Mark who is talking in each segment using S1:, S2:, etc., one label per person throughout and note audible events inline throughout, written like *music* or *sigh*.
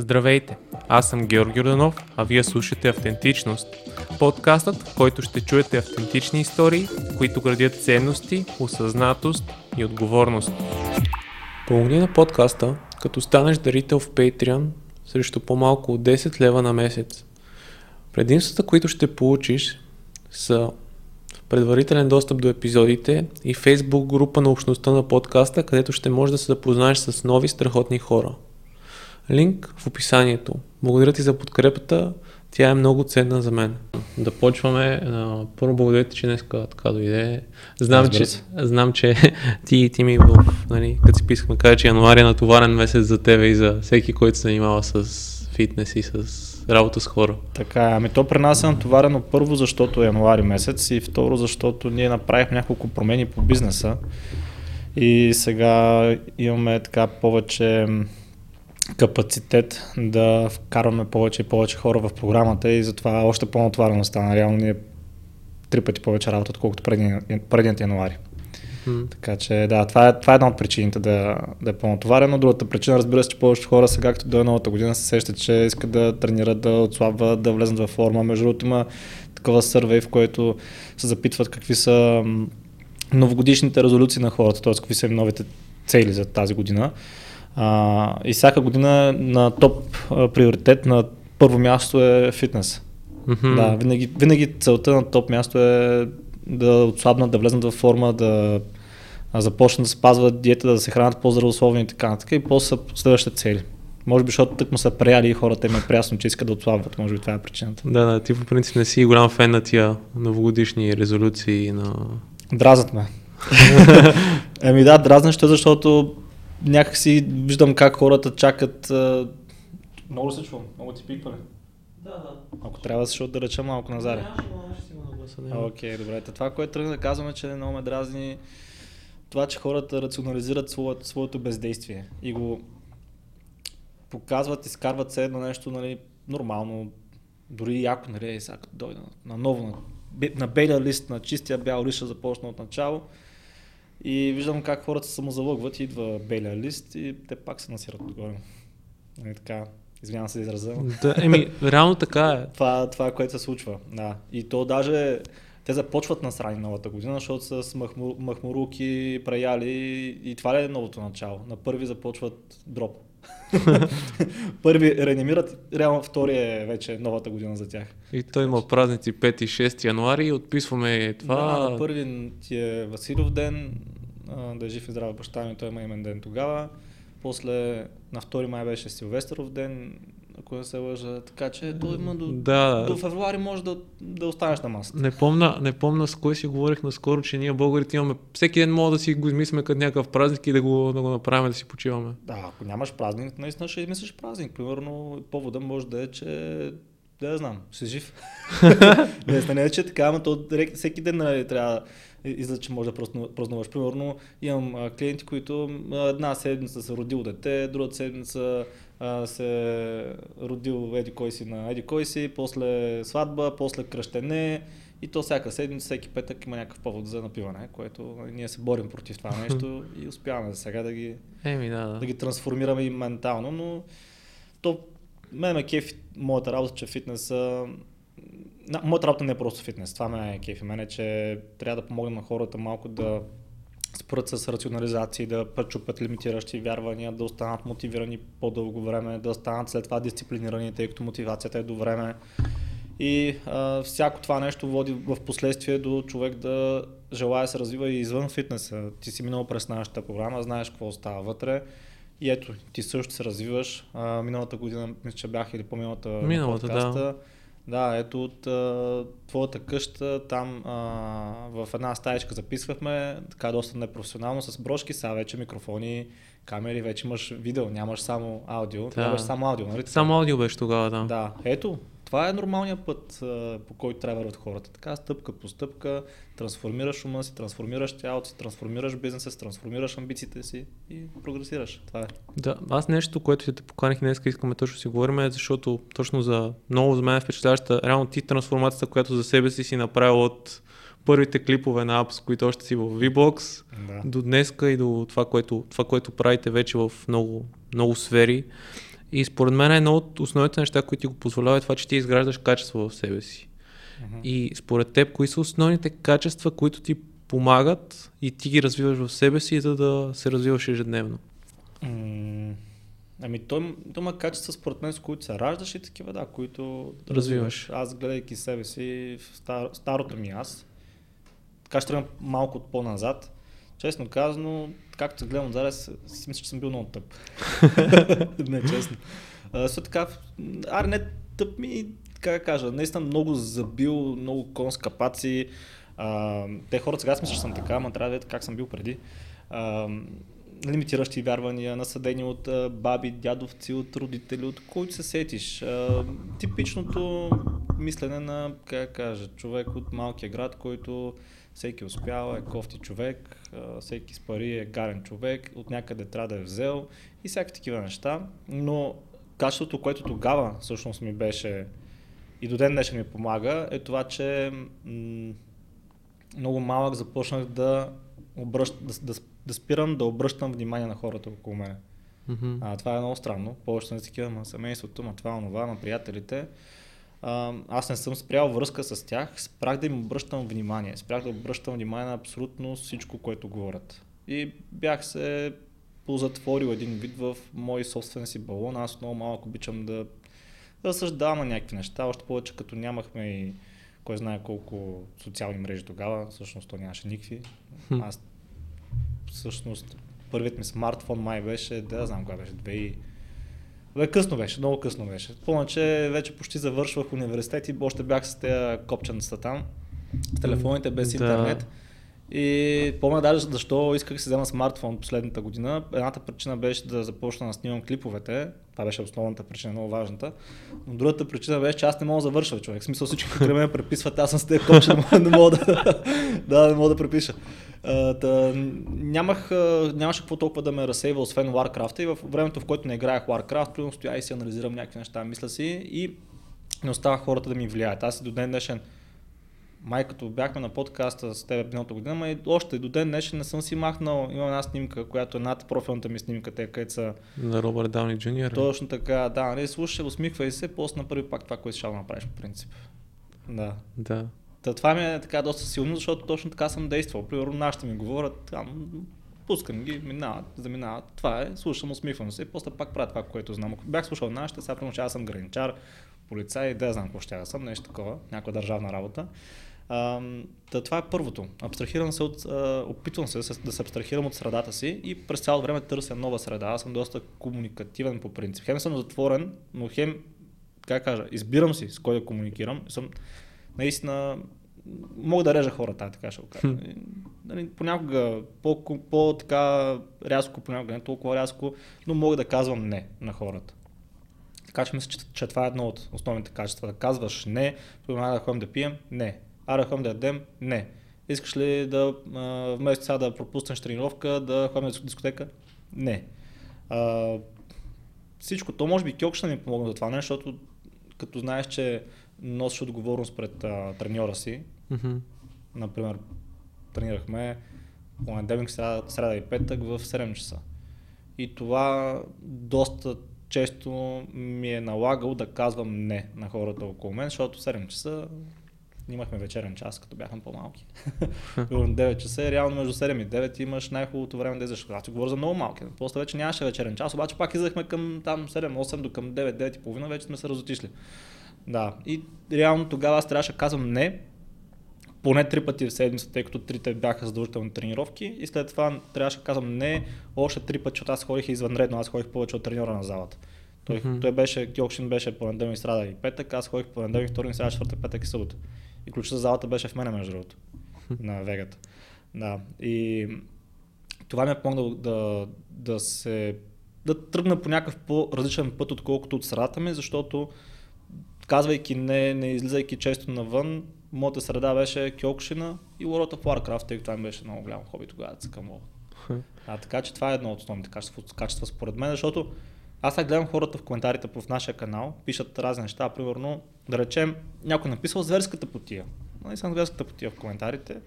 S1: Здравейте, аз съм Георги Роданов, а вие слушате Автентичност. Подкастът, в който ще чуете автентични истории, които градят ценности, осъзнатост и отговорност. Помогни на подкаста, като станеш дарител в Patreon срещу по-малко от 10 лева на месец. Предимствата, които ще получиш са предварителен достъп до епизодите и Facebook група на общността на подкаста, където ще можеш да се запознаеш с нови страхотни хора. Линк в описанието. Благодаря ти за подкрепата. Тя е много ценна за мен. Да почваме. Първо благодаря ти, че днес така дойде. Знам, че, знам, че *laughs* ти, ти ми в, нали, като си писахме, кажа, че януари е натоварен месец за тебе и за всеки, който се занимава с фитнес и с работа с хора.
S2: Така е, ами то при нас е натоварено първо, защото е януари месец и второ, защото ние направихме няколко промени по бизнеса и сега имаме така повече капацитет да вкарваме повече и повече хора в програмата и затова още по-натварено стана. Реално ние три пъти повече работа, отколкото предният януари. Mm. Така че да, това е, това е една от причините да, да е по-натоварено. Другата причина, разбира се, че повечето хора сега, както до новата година, се сещат, че искат да тренират, да отслабват, да влезнат във форма. Между другото има такова сървей, в който се запитват какви са новогодишните резолюции на хората, т.е. какви са новите цели за тази година. А, и всяка година на топ а, приоритет на първо място е фитнес. Mm-hmm. Да, винаги, винаги целта на топ място е да отслабнат, да влезнат в форма, да започнат да спазват диета, да се хранят по-здравословно и така нататък. И после следващите цели. Може би, защото тък му са прияли и хората им е прясно, че искат да отслабват. Може би това е причината.
S1: Да, да, ти по принцип не си голям фен на тия новогодишни резолюции на...
S2: Дразнат ме. *laughs* Еми да, дразнещо, защото някакси виждам как хората чакат. Много се чувам, много ти пикване. Да, да. Ако трябва да се да реча малко назаре. Окей, okay, добре. Това, което тръгна да казваме, че много ме дразни това, че хората рационализират своето, своето бездействие и го показват, изкарват се едно нещо нали, нормално, дори яко, нали, сега като дойда на, на ново, на, на белия лист, на чистия бял лист, започна от начало. И виждам как хората се самозалъгват, идва белия лист и те пак се насират отгоре. Нали, така, извинявам се израза.
S1: Да, еми, реално така е. *laughs*
S2: това, това, което се случва. Да. И то даже те започват на страни новата година, защото с махму, махмуруки, праяли и това ли е новото начало? На първи започват дроп. *laughs* Първи реанимират, реално втори е вече новата година за тях.
S1: И той има празници 5 и 6 януари и отписваме това.
S2: Да, първи ти е Василов ден, да е жив и здрав баща ми, той има имен ден тогава. После на 2 май беше Силвестров ден, ако не се лъжа. Така че до, има до, да. до февруари може да, да останеш на масата.
S1: Не помна, не помна с кой си говорих наскоро, че ние българите имаме всеки ден мога да си го измислиме като някакъв празник и да го, да го направим да си почиваме.
S2: Да, ако нямаш празник, наистина ще измислиш празник. Примерно повода може да е, че да знам, си жив. *laughs* не, не е, че така, ама то всеки ден нали, трябва излиза, че може да празнуваш. Примерно имам а, клиенти, които една седмица са родил дете, другата седмица а, се родил еди кой си на еди кой си, после сватба, после кръщене и то всяка седмица, всеки петък има някакъв повод за напиване, което ние се борим против това *laughs* нещо и успяваме за сега да ги,
S1: Еми, да, да.
S2: да ги трансформираме и ментално, но то мен ме кефи моята работа, че фитнес моята работа не е просто фитнес. Това ме е кефи. Мене, че трябва да помогна на хората малко да според с рационализации, да пречупят лимитиращи вярвания, да останат мотивирани по-дълго време, да станат след това дисциплинирани, тъй като мотивацията е до време. И а, всяко това нещо води в последствие до човек да желая да се развива и извън фитнеса. Ти си минал през нашата програма, знаеш какво става вътре. И ето, ти също се развиваш. А, миналата година, мисля, че бях или по-миналата
S1: миналата, подкаста, да
S2: да, ето от а, твоята къща, там а, в една стаечка записвахме, така доста непрофесионално, с брошки, сега вече микрофони, камери, вече имаш видео, нямаш само аудио. Да. Това беше само аудио, нали?
S1: Само аудио беше тогава, да.
S2: Да, ето, това е нормалният път, по който трябва да върват хората. Така, стъпка по стъпка, трансформираш ума си, трансформираш тялото си, трансформираш бизнеса си, трансформираш амбициите си и прогресираш. Това е.
S1: Да, аз нещо, което те поканих днес, искаме точно си говорим, е защото точно за много за мен е впечатляваща, реално ти трансформацията, която за себе си си направил от първите клипове на апс, които още си в VBOX, да. до днеска и до това което, това, което правите вече в много, много сфери
S3: И според мен едно от основните неща, които ти го позволяват, е това, че ти изграждаш качество в себе си. Uh-huh. И според теб, кои са основните качества, които ти помагат и ти ги развиваш в себе си, за да се развиваш ежедневно?
S2: Mm, ами той, има качества според мен, с които се раждаш и такива, да, които
S3: развиваш.
S2: Аз гледайки себе си в стар, старото ми аз, така ще тръгна малко от по-назад. Честно казано, както гледам отзаде, си мисля, че съм бил много тъп. *laughs* не, честно. А, така, аре не тъп ми, как да кажа, наистина много забил, много кон с капаци. А, те хората сега смисля, че съм така, ама трябва да видят как съм бил преди. А, лимитиращи вярвания, насъдени от а, баби, дядовци, от родители, от който се сетиш. А, типичното мислене на, как кажа, човек от малкия град, който всеки успял, е кофти човек, всеки с пари е гарен човек, от някъде трябва да е взел и всякакви такива неща. Но качеството, което тогава всъщност ми беше и до ден днешен ми помага, е това, че м- много малък започнах да, обръщ, да, да, да спирам да обръщам внимание на хората около мен. Mm-hmm. А, това е много странно. Повечето са такива, на семейството, на това, това, на приятелите. А, аз не съм спрял връзка с тях, спрях да им обръщам внимание. Спрях да обръщам внимание на абсолютно всичко, което говорят. И бях се позатворил един вид в мой собствен си балон. Аз много малко обичам да, да разсъждавам на някакви неща, още повече като нямахме и кой знае колко социални мрежи тогава, всъщност то нямаше никакви. Аз всъщност първият ми смартфон май беше, да знам кога беше, 2 Бе, късно беше, много късно беше. Помня, че вече почти завършвах университет и още бях с тези копченца там, с телефоните без интернет. Да. И помня даже защо исках да си взема смартфон последната година. Едната причина беше да започна да снимам клиповете. Това беше основната причина, много важната. Но другата причина беше, че аз не мога да завърша човек. В смисъл всички край мен преписват, аз съм с тези копче, *laughs* не мога да, да, не мога да препиша. Та, нямах, нямаше какво толкова да ме разсейва, освен Warcraft и в времето, в което не играех Warcraft, примерно стоя и си анализирам някакви неща, мисля си и не оставах хората да ми влияят. Аз и до ден днешен май като бяхме на подкаста с теб миналата година, ма и още до ден днешен не съм си махнал. Има една снимка, която е над профилната ми снимка, те където са...
S3: На Робърт Дауни Джуниор.
S2: Точно така, да, нали, слушай, усмихвай се, после на първи пак това, което ще направиш по принцип. Да.
S3: Да.
S2: Та, това ми е така доста силно, защото точно така съм действал. Примерно нашите ми говорят, там, пускам ги, минават, заминават. Това е, слушам, усмихвам се, после пак правя това, което знам. Ако бях слушал нашите, сега примерно, аз съм граничар, полицай, да знам какво ще да съм, нещо такова, някаква държавна работа. А, да, това е първото. Абстрахирам се от, а, опитвам се да се абстрахирам от средата си и през цялото време търся нова среда. Аз съм доста комуникативен по принцип. Хем съм затворен, но хем, как кажа, избирам си с кой да комуникирам. Съм наистина мога да режа хората, така ще го кажа. Нали, понякога по, по така рязко, понякога не толкова рязко, но мога да казвам не на хората. Така че мисля, че, че това е едно от основните качества. Да казваш не, примерно да ходим да пием, не. Ара ходим да ядем, не. Искаш ли да вместо сега да пропуснеш тренировка, да ходим на дискотека? Не. А, всичко, то може би Кьок ще ми помогне за това нещо, защото като знаеш, че носиш отговорност пред а, треньора си, mm-hmm. например, тренирахме понеделник, среда, среда и петък в 7 часа. И това доста често ми е налагал да казвам не на хората около мен, защото 7 часа имахме вечерен час, като бяхме по-малки. Примерно 9 часа и реално между 7 и 9 имаш най-хубавото време да излезеш. Когато говоря за много малки. После вече нямаше вечерен час, обаче пак излезахме към там 7-8 до към 9-9 и половина, вече сме се разотишли. Да, и реално тогава аз трябваше да казвам не, поне три пъти в седмица, тъй като трите бяха задължителни тренировки и след това трябваше да казвам не още три пъти, защото аз ходих извънредно, аз ходих повече от треньора на залата. Той, mm-hmm. той беше, Кьокшин беше понеделник, страда и петък, аз ходих понеделник, вторник, сряда, четвъртък, петък и събота. И ключа за залата беше в мене, между другото, на Вегата. Да. И това ми е помогнало да, да се да тръгна по някакъв по-различен път, отколкото от средата ми, защото казвайки не, не излизайки често навън, моята среда беше Кьокшина и World of Warcraft, тъй като това ми беше много голямо хоби тогава да се. А, така че това е едно от основните качества, качества според мен, защото аз сега гледам хората в коментарите в нашия канал, пишат разни неща, примерно, да речем, някой написал зверската потия. Нали съм зверската потия в коментарите.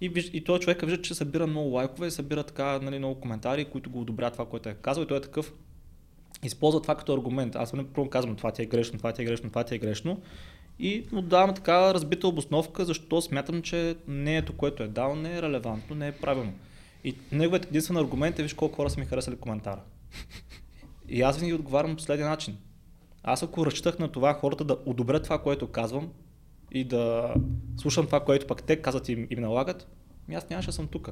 S2: И, и този човек вижда, че събира много лайкове събира така нали, много коментари, които го одобрят това, което е казал. И той е такъв, използва това като аргумент. Аз не първо казвам това ти е грешно, това ти е грешно, това ти е грешно. И му давам така разбита обосновка, защо смятам, че неето, което е дал, не е релевантно, не е правилно. И неговият единствен аргумент е, виж колко хора са ми харесали коментара. И аз винаги отговарям по последния начин. Аз ако разчитах на това хората да одобрят това, което казвам и да слушам това, което пък те казват и, и ми налагат, аз нямаше да съм тук.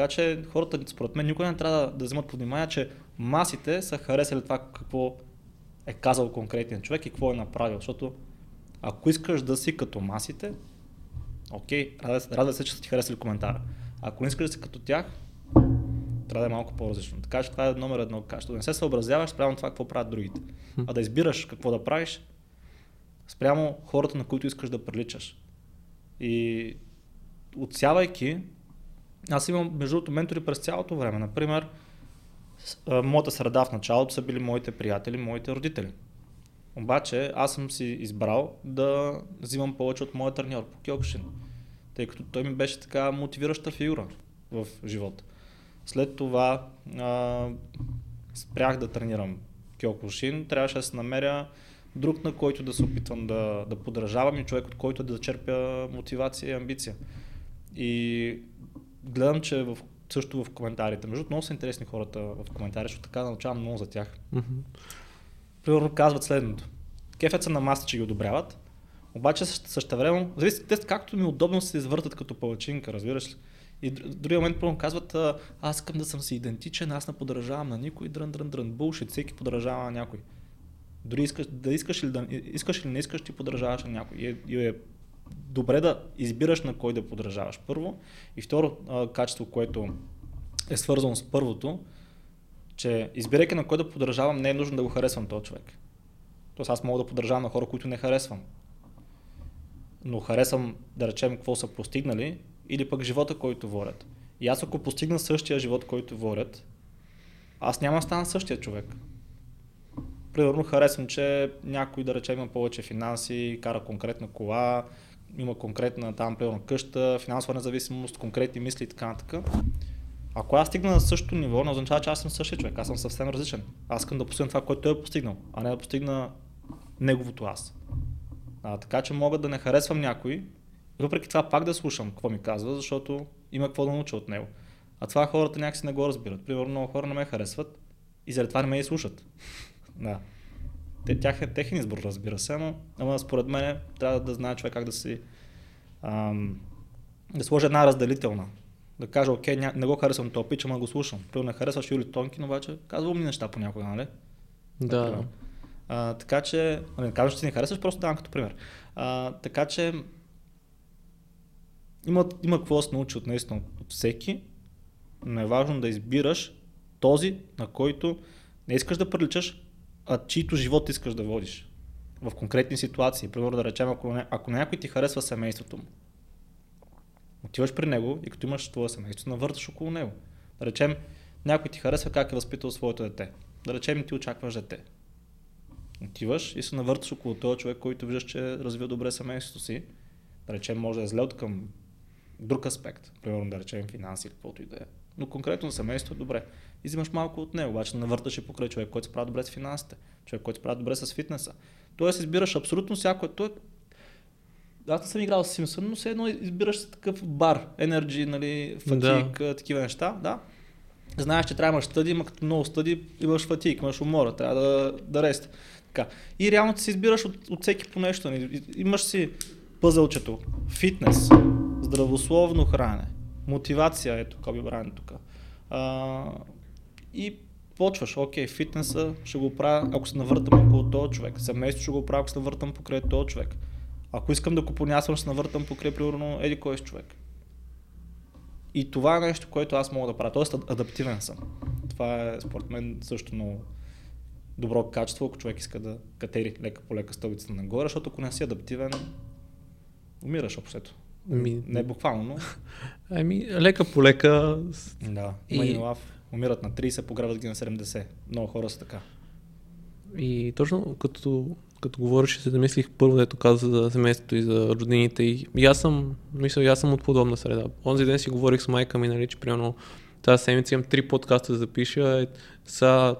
S2: Така че хората, според мен, никога не трябва да, да вземат под внимание, че масите са харесали това какво е казал конкретен човек и какво е направил. Защото ако искаш да си като масите, окей, радва се, че са ти харесали коментара. Ако не искаш да си като тях, трябва да е малко по-различно. Така че това е номер едно. Да не се съобразяваш спрямо това какво правят другите, а да избираш какво да правиш спрямо хората, на които искаш да приличаш. И отсявайки, аз имам между другото ментори през цялото време. Например, моята среда в началото са били моите приятели, моите родители. Обаче аз съм си избрал да взимам повече от моя треньор по Кьокшин, тъй като той ми беше така мотивираща фигура в живота. След това а, спрях да тренирам Кьокушин, трябваше да се намеря друг, на който да се опитвам да, да подражавам и човек, от който да черпя мотивация и амбиция. И гледам, че в, също в коментарите, между много са интересни хората в коментари, защото така научавам много за тях. Mm-hmm. Примерно казват следното. Кефят са на маста, че ги одобряват, обаче също време, зависи, те както ми удобно се извъртат като палачинка, разбираш ли? И в другия момент първо казват, аз искам да съм си идентичен, аз не подражавам на никой, дрън, дрън, дрън, булшит, всеки подражава на някой. Дори искаш, да искаш или, да, искаш или не искаш, ти подражаваш на някой. И е, и е добре да избираш на кой да подражаваш първо. И второ а, качество, което е свързано с първото, че избирайки на кой да подражавам, не е нужно да го харесвам този човек. Тоест аз мога да подражавам на хора, които не харесвам. Но харесвам, да речем, какво са постигнали или пък живота, който водят. И аз ако постигна същия живот, който водят, аз няма да стана същия човек. Примерно харесвам, че някой да рече има повече финанси, кара конкретна кола, има конкретна там, примерно къща, финансова независимост, конкретни мисли и така нататък. Ако аз стигна на същото ниво, не означава, че аз съм същия човек, аз съм съвсем различен. Аз искам да постигна това, което той е постигнал, а не да постигна неговото аз. А, така че мога да не харесвам някой, въпреки това пак да слушам какво ми казва, защото има какво да науча от него. А това хората някакси не го разбират. Примерно много хора не ме харесват и заради това не ме и слушат. *laughs* да. Те, тях е техен избор, разбира се, но ама според мен трябва да знае човек как да си ам, да сложи една разделителна. Да каже, окей, ня, не го харесвам този пич, ама го слушам. Примерно не харесваш Юли Тонкин, обаче казва умни неща понякога, нали?
S3: Да.
S2: А, така че, не казвам, че ти не харесваш, просто давам като пример. А, така че, има, има какво да се научи от наистина от всеки, но е важно да избираш този, на който не искаш да приличаш, а чийто живот искаш да водиш. В конкретни ситуации. Примерно да речем, ако, ако някой ти харесва семейството му, отиваш при него и като имаш твое семейство, навърташ около него. Да речем, някой ти харесва как е възпитал своето дете. Да речем, ти очакваш дете. Отиваш и се навърташ около този човек, който виждаш, че е развил добре семейството си. Да речем, може да е зле от към друг аспект, примерно да речем финанси или каквото и да е. Но конкретно за семейство е добре. И взимаш малко от него, обаче навърташ и покрай човек, който се прави добре с финансите, човек, който се прави добре с фитнеса. Тоест избираш абсолютно всяко. Той аз не съм играл с Симсън, но все едно избираш такъв бар, енерджи, нали, фатик, да. такива неща, да. Знаеш, че трябва да имаш стъди, ама като много стъди имаш фатик, имаш умора, трябва да, да рест. Така. И реално ти си избираш от, от всеки по нещо. Нали. Имаш си пъзълчето, фитнес, здравословно хранене, мотивация, ето Коби Брайан тук. А, и почваш, окей, фитнеса ще го правя, ако се навъртам около този човек. Семейство ще го правя, ако се навъртам покрай този човек. Ако искам да купонясвам, ще се навъртам покрай, примерно, еди кой е човек. И това е нещо, което аз мога да правя. Тоест, адаптивен съм. Това е, според мен, също много добро качество, ако човек иска да катери лека по лека стълбицата нагоре, защото ако не си адаптивен, умираш общото. Ми... Не буквално, но... *laughs*
S3: Ами, лека по лека.
S2: Да, и... лав. Умират на 30, погребат ги на 70. Много хора са така.
S3: И точно като, като говориш, се замислих първо, дето каза за семейството и за роднините. И, и аз съм, мисля, аз съм от подобна среда. Онзи ден си говорих с майка ми, нали, че примерно тази седмица имам три подкаста да запиша. Са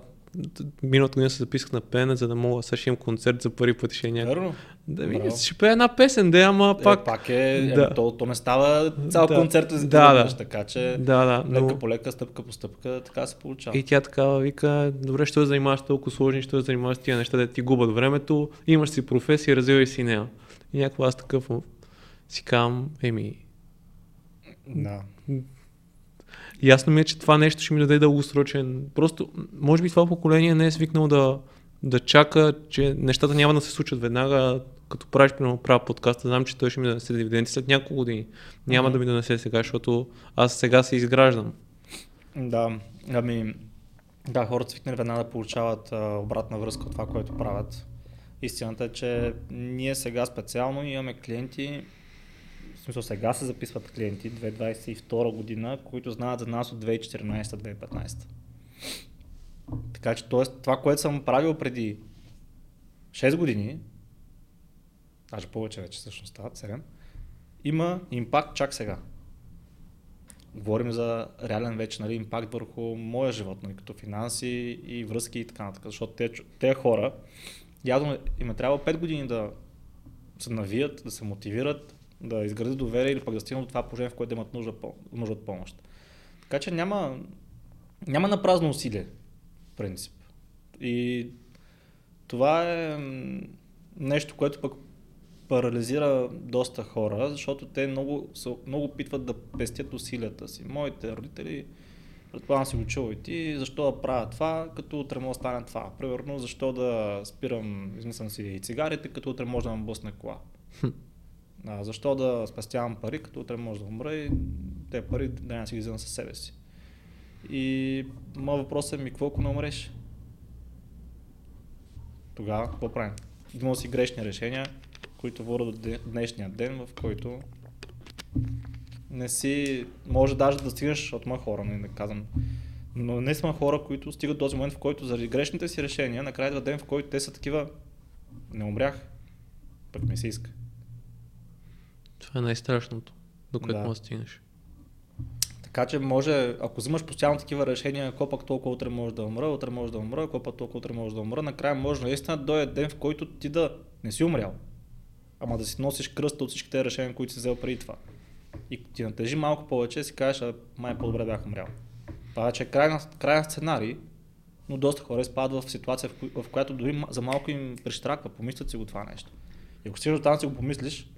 S1: миналата година се записах на пеене, за да мога да имам концерт за първи път ще някакъв. Да ми, ще пея една песен, да, ама пак.
S2: Е, пак е,
S1: Да.
S2: да. то, то не става цял
S1: Да.
S2: концерт
S1: Да,
S2: да,
S1: да.
S2: така че
S1: Да, да,
S2: лека
S1: но...
S2: по лека, стъпка по стъпка, така се получава.
S1: И тя такава вика, добре, ще занимаваш толкова сложни, ще занимаваш тия неща, да ти губят времето, имаш си професия, развивай си нея. И някакво аз такъв си казвам, еми,
S2: Да.
S1: ясно ми е, че това нещо ще ми даде дългосрочен. Просто, може би това поколение не е свикнало да, да чака, че нещата няма да се случат веднага, като правиш, примерно, правя подкаста, знам, че той ще ми донесе дивиденти след няколко години. Няма
S2: Мгм.
S1: да ми донесе сега, защото аз сега се изграждам.
S2: Да, ами, да, хората свикнали веднага да получават а, обратна връзка от това, което правят. Истината е, че ние сега специално имаме клиенти, в смисъл сега се записват клиенти 2022 година, които знаят за нас от 2014-2015. Така че т.е. това, което съм правил преди 6 години, даже повече вече всъщност стават 7, има импакт чак сега. Говорим за реален вече нали, импакт върху моя живот, нали, като финанси и връзки и така нататък. Защото те, те хора, явно им е трябвало 5 години да се навият, да се мотивират, да изградят доверие или пък да стигнат до това положение, в което имат нужда, нужда от помощ. Така че няма, няма на празно усилие, в принцип. И това е нещо, което пък парализира доста хора, защото те много, много опитват да пестят усилията си. Моите родители, предполагам си го чул и ти, защо да правя това, като утре може да стане това. Примерно, защо да спирам, измислям си и цигарите, като утре може да ме блъсне кола. А, защо да спестявам пари, като утре може да умра и те пари да не си ги взема със себе си. И моят въпрос е ми, какво ако не умреш? Тогава какво правим? Имал си грешни решения, които водят до днешния ден, в който не си, може даже да стигаш от мои хора, не, не казвам, но не сме хора, които стигат до този момент, в който заради грешните си решения, накрая идва ден, в който те са такива, не умрях, пък ми се иска.
S1: Това е най-страшното, до което
S2: Да.
S1: може да стигнеш.
S2: Така че може, ако взимаш постоянно такива решения, ако пък толкова утре може да умра, утре може да умра, ако пък толкова утре може да умра, накрая може наистина да дойде ден, в който ти да не си умрял, ама да си носиш кръста от всичките решения, които си взел преди това. И ти натежи малко повече си кажеш, а май по-добре бях умрял. Това вече е крайен сценарий, но доста хора изпадат в ситуация, в, кои, в която дори за малко им прищраква, помислят си го това нещо. И ако стигнеш там си го помислиш,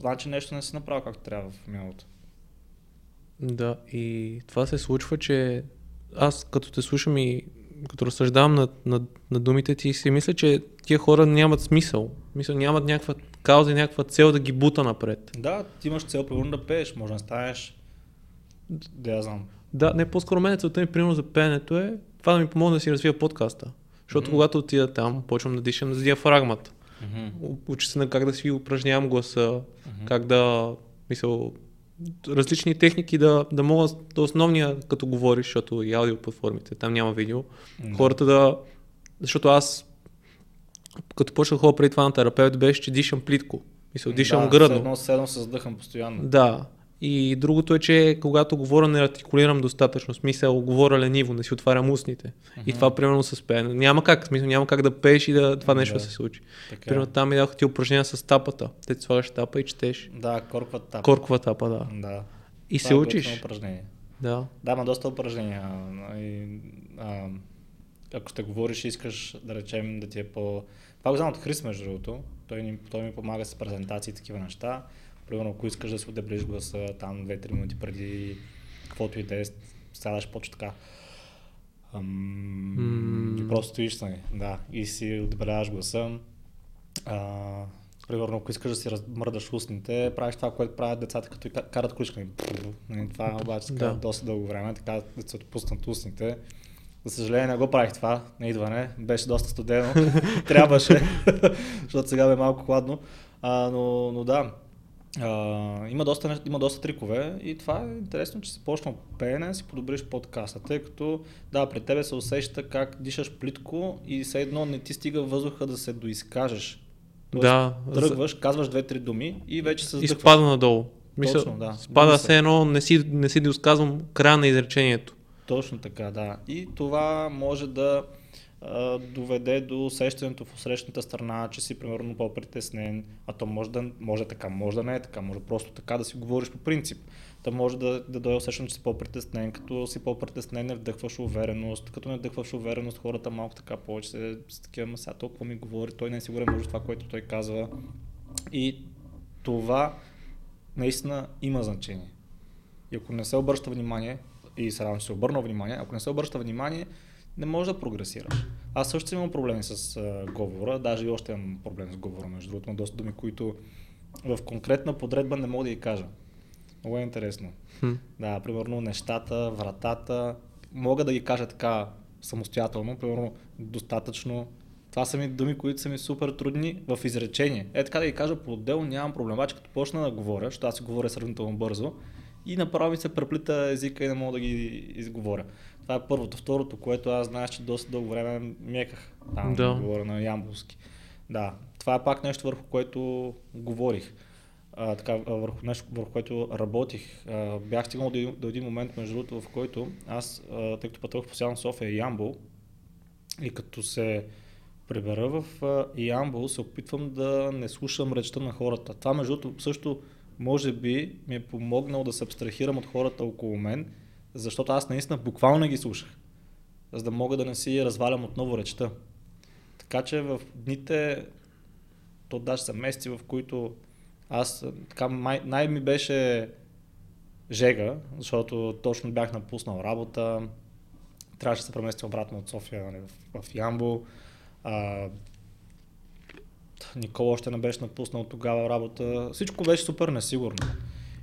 S2: значи нещо не си направил както трябва в миналото.
S1: Да, и това се случва, че аз като те слушам и като разсъждавам на, на, на думите ти, си мисля, че тия хора нямат смисъл. Мисля, нямат някаква кауза и някаква цел да ги бута напред.
S2: Да, ти имаш цел, примерно да пееш, може да станеш, да я знам.
S1: Да, не, по-скоро мен целта ми, примерно за пеенето е това да ми помогне да си развия подкаста. Защото
S2: Мгм.
S1: когато отида там, почвам да дишам с диафрагмата. У- Уча се на как да си упражнявам гласа, как да, мисъл, различни техники да, да мога да основния, като говориш, защото и аудио платформите, там няма видео,
S2: Да.
S1: хората да, защото аз като почнах ходя преди това на терапевт, беше, че дишам плитко. Мисъл, дишам
S2: да,
S1: гръдно.
S2: Едно седно се задъхам постоянно.
S1: Да. И другото е, че когато говоря не артикулирам достатъчно смисъл, говоря лениво, не си отварям устните. И това примерно с пеене. Няма как, смисъл, няма как да пееш и да това нещо
S2: Да.
S1: да се случи.
S2: Така. е.
S1: Примерно там ми даха ти упражнения с тапата. Те ти слагаш тапа и четеш.
S2: Да, корква тап.
S1: Коркова тапа, да.
S2: Да.
S1: И
S2: Това
S1: се
S2: е
S1: учиш.
S2: упражнение.
S1: Да.
S2: Да, има доста упражнения. И, а, ако ще говориш, искаш да речем да ти е по... Това го знам от Хрис, между другото. Той, ни, той ми помага с презентации и такива неща. Примерно, ако искаш да си отдебриш гласа там 2-3 минути преди каквото и да е, сядаш почва така. Ам, и просто стоиш, нали, да, и си отбеляваш гласа. А, примерно, ако искаш да си размърдаш устните, правиш това, което правят децата, като карат количка. Нали, Това обаче се казва
S1: Да.
S2: доста дълго време, така да се отпуснат устните. За съжаление не го правих това на идване, беше доста студено, *laughs* трябваше, *laughs* защото сега бе малко хладно, а, но, но да, а, има, доста, има доста трикове и това е интересно, че си почнал пеене, си подобриш подкаста, тъй като да, при тебе се усеща как дишаш плитко и все едно не ти стига въздуха да се доизкажеш. Тоест,
S1: Да.
S2: Тръгваш, казваш две-три думи и вече се
S1: И
S2: сдъхваш.
S1: спада надолу. Мисля,
S2: Точно, да.
S1: Спада се едно, не си, не си досказвам края на изречението.
S2: Точно така, да. И това може да доведе до усещането в срещната страна, че си примерно по-притеснен, а то може да, може така, може да не е така, може просто така да си говориш по принцип. Та може да, да дойде усещането, че си по-притеснен, като си по-притеснен не вдъхваш увереност, като не вдъхваш увереност, хората малко така повече се такива, сега толкова ми говори, той не е сигурен може това, което той казва. И това наистина има значение. И ако не се обръща внимание, и се радвам, че се обърна внимание, ако не се обръща внимание, не може да прогресираш. Аз също имам проблеми с а, говора, даже и още имам проблем с говора, между другото, има доста думи, които в конкретна подредба не мога да ги кажа. Много е интересно. Хм. Да, примерно нещата, вратата, мога да ги кажа така самостоятелно, примерно достатъчно. Това са ми думи, които са ми супер трудни в изречение. Е така да ги кажа по отдел, нямам проблем. Обаче като почна да говоря, защото аз си говоря сравнително бързо, и направо ми се преплита езика и не мога да ги изговоря. Това е първото. Второто, което аз знаеш, че доста дълго време меках там да. говоря на ямбулски. Да, това е пак нещо върху което говорих. А, така, върху нещо, върху което работих. А, бях стигнал до, до един момент, между другото, в който аз, а, тъй като пътувах постоянно в София и Ямбул, и като се прибера в Ямбул, се опитвам да не слушам речта на хората. Това, между другото, също може би ми е помогнал да се абстрахирам от хората около мен, защото аз наистина буквално ги слушах, за да мога да не си развалям отново речта. Така че в дните, то даже са месеци, в които аз така най ми беше жега, защото точно бях напуснал работа, трябваше да се преместя обратно от София нали, в, в Ямбо. А, Никола още не беше напуснал тогава работа. Всичко беше супер несигурно.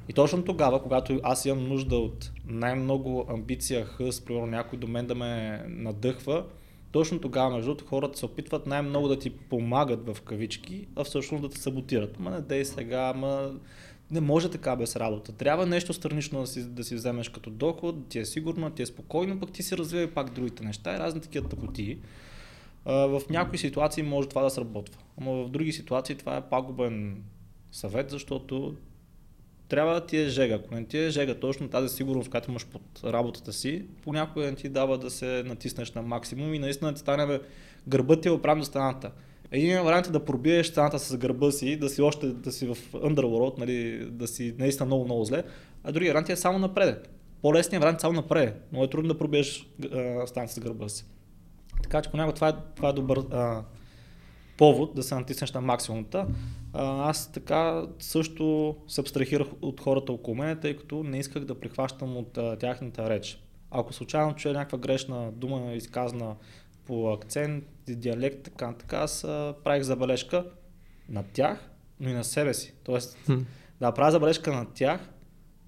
S2: И точно тогава, когато аз имам нужда от най-много амбиция, хъс, примерно някой до мен да ме надъхва, точно тогава, между другото, хората се опитват най-много да ти помагат в кавички, а всъщност да те саботират. Ма не дей сега, ма не може така без работа. Трябва нещо странично да си, да си вземеш като доход, ти е сигурно, ти е спокойно, пък ти си развива пак другите неща и разни такива тъпоти в някои ситуации може това да сработва. Но в други ситуации това е пагубен съвет, защото трябва да ти е жега. Ако не ти е жега точно тази сигурност, която имаш под работата си, понякога не ти дава да се натиснеш на максимум и наистина ти стане гърбът ти е оправен до стената. Един вариант е да пробиеш стената с гърба си, да си още да си в underworld, нали, да си наистина много, много зле, а другия вариант е само напред. По-лесният вариант е само напред, но е трудно да пробиеш стената с гърба си. Така че понякога това е, това е добър а, повод да се натиснеш на максимумата. А, аз така също се абстрахирах от хората около мен, тъй като не исках да прихващам от а, тяхната реч. Ако случайно чуя някаква грешна дума, изказана по акцент, диалект, така, така, аз а, правих забележка на тях, но и на себе си. Тоест, да правя забележка на тях,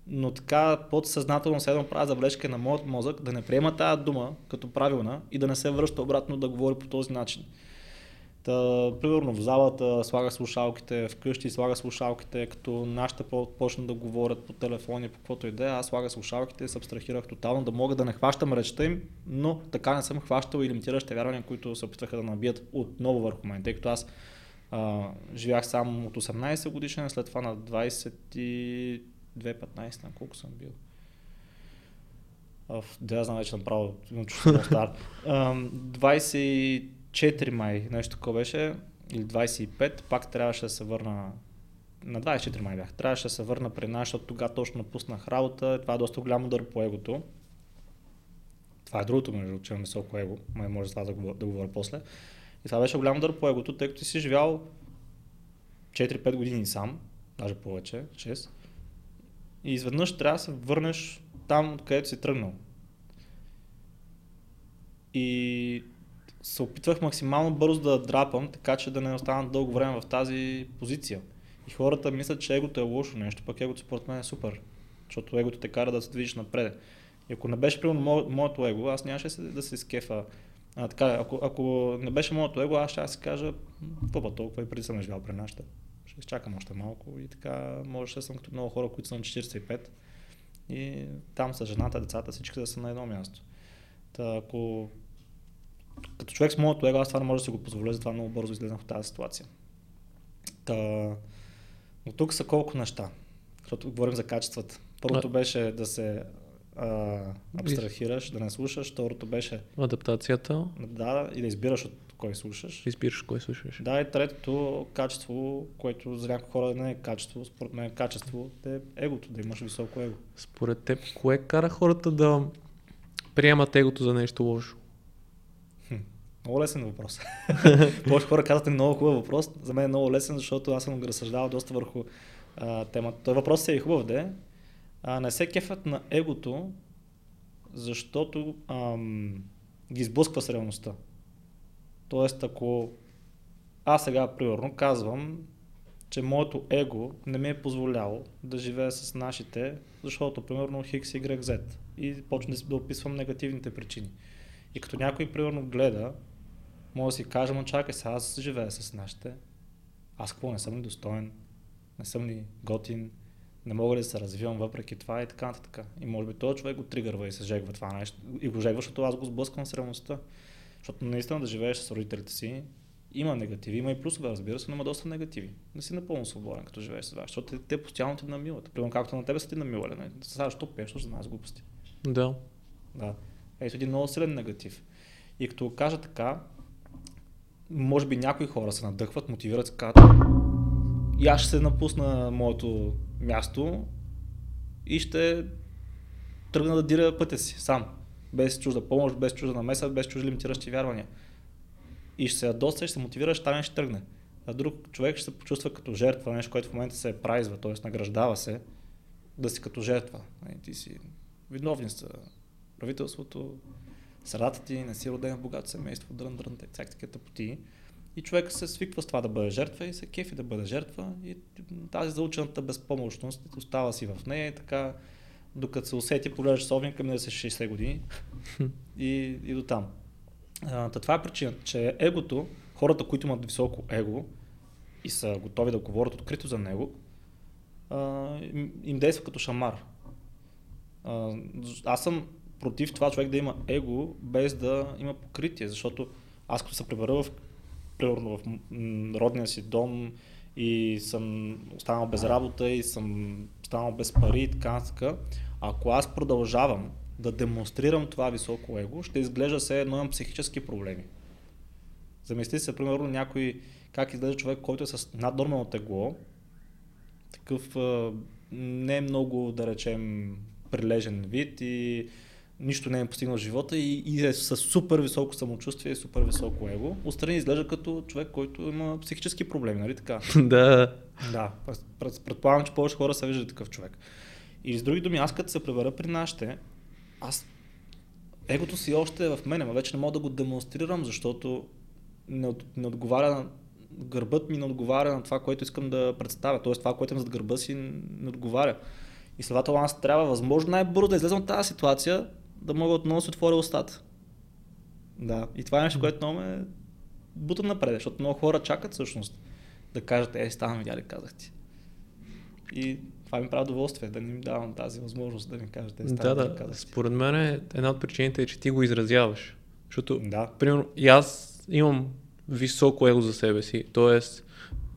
S2: но така подсъзнателно седно правя забележка на моят мозък да не приема тази дума като правилна и да не се връща обратно да говори по този начин. Та, примерно в залата слага слушалките, вкъщи слага слушалките, като нашите почнат да говорят по телефони, по каквото и да е, аз слага слушалките и се абстрахирах тотално да мога да не хващам речта им, но така не съм хващал и лимитиращите вярвания, които се опитваха да набият отново върху мен, тъй като аз а, живях само от 18 годишен, след това на 20 2015, на колко съм бил. Да, я знам вече направо, имам чувство стар. 24 май, нещо такова беше, или 25, пак трябваше да се върна на 24 май бях. Трябваше да се върна при нас, защото тогава точно напуснах работа. Това е доста голям удар по егото. Това е другото, между че имам високо его. Май може това да, да говоря после. И това беше голям удар по егото, тъй като ти си живял 4-5 години сам, даже повече, 6 и изведнъж трябва да се върнеш там, откъдето си тръгнал. И се опитвах максимално бързо да драпам, така че да не остана дълго време в тази позиция. И хората мислят, че егото е лошо нещо, пък егото според мен е супер. Защото егото те кара да се движиш напред. И ако не беше примерно мо, моето его, аз нямаше да се скефа. А, така, ако, ако не беше моето его, аз ще си кажа, какво толкова и преди съм живял при нашата изчакам още малко и така може да съм като много хора, които са на 45 и там са жената, децата, всички да са на едно място. Та, ако като човек с моето его, аз това не може да си го позволя, затова много бързо излезнах от тази ситуация. Та, но тук са колко неща, защото говорим за качествата. Първото беше да се а, абстрахираш, да не слушаш. Второто беше
S1: Адаптацията.
S2: да, и да избираш от кой слушаш.
S1: Избираш кой слушаш.
S2: Да, и третото качество, което за някои хора не е качество, според мен качество е егото, да имаш високо его.
S1: Според теб, кое кара хората да приемат егото за нещо лошо?
S2: Много лесен въпрос. *laughs* *laughs* Повече хора казвате много хубав въпрос. За мен е много лесен, защото аз съм го разсъждавал доста върху а, темата. Той въпрос е и хубав, де. А, не се кефят на егото, защото ам, ги сблъсква с реалността. Тоест, ако аз сега, примерно, казвам, че моето его не ми е позволяло да живея с нашите, защото, примерно, Хикс, Y, Z. И почна да описвам негативните причини. И като някой, примерно, гледа, може да си каже, но чакай сега, аз живея с нашите. Аз какво, не съм ли достоен? Не съм ли готин? Не мога ли да се развивам въпреки това и така нататък. И може би този човек го тригърва и се жегва това нещо. И го жегва, защото аз го сблъсквам с реалността. Защото наистина да живееш с родителите си, има негативи, има и плюсове, разбира се, но има доста негативи. Не си напълно свободен, като живееш с вас, защото те, те постоянно ти намилат. Примерно както на тебе са ти намилали. Не? Сега, защо пееш, за нас глупости.
S1: Да.
S2: Да. Ето един много силен негатив. И като кажа така, може би някои хора се надъхват, мотивират, се казват, и аз ще се напусна моето място и ще тръгна да дира пътя си сам. Без чужда помощ, без чужда намеса, без чужди лимитиращи вярвания. И ще се ядоса и ще се мотивира, ще стане, ще тръгне. А друг човек ще се почувства като жертва, нещо, което в момента се прайзва, т.е. награждава се, да си като жертва. Нали, Ти си виновни са правителството, средата ти, не си роден в богато семейство, дрън, дрън, всяки такива тъпоти. И човек се свиква с това да бъде жертва и се кефи да бъде жертва и тази заучената безпомощност остава си в нея и така, докато се усети, погледаш совника, ми да се 60 години *laughs* и, и до там. А, това е причината, че егото, хората, които имат високо его и са готови да говорят открито за него, а, им, действа като шамар. А, аз съм против това човек да има его, без да има покритие, защото аз като се пребера в, примерно в родния си дом и съм останал без работа и съм останал без пари и така нататък, ако аз продължавам да демонстрирам това високо его, ще изглежда се едно имам психически проблеми. Замисли се, примерно, някой, как изглежда човек, който е с наднормално тегло, такъв не е много, да речем, прилежен вид и нищо не е постигнал в живота и, и е с супер високо самочувствие и супер високо его. Отстрани изглежда като човек, който има психически проблеми, нали така? *laughs*
S1: да.
S2: Да, пред- предполагам, че повече хора са виждали такъв човек. И с други думи, аз като се пребера при нашите, аз егото си още е в мене, но вече не мога да го демонстрирам, защото не, от, не отговаря на гърбът ми не отговаря на това, което искам да представя. Тоест това, което имам зад гърба си, не отговаря. И следователно аз трябва възможно най-бързо да излезам от тази ситуация, да мога отново да си отворя устата. Да, и това е нещо, което много ме бута напред, защото много хора чакат всъщност да кажат, е, ставам видя ли казах ти. И това ми прави удоволствие, да не им давам тази възможност да ми кажете, е,
S1: Да,
S2: видя ли
S1: да.
S2: казах ти.
S1: Според мен е- една от причините е, че ти го изразяваш. Защото,
S2: Да,
S1: примерно, и аз имам високо его за себе си. Тоест,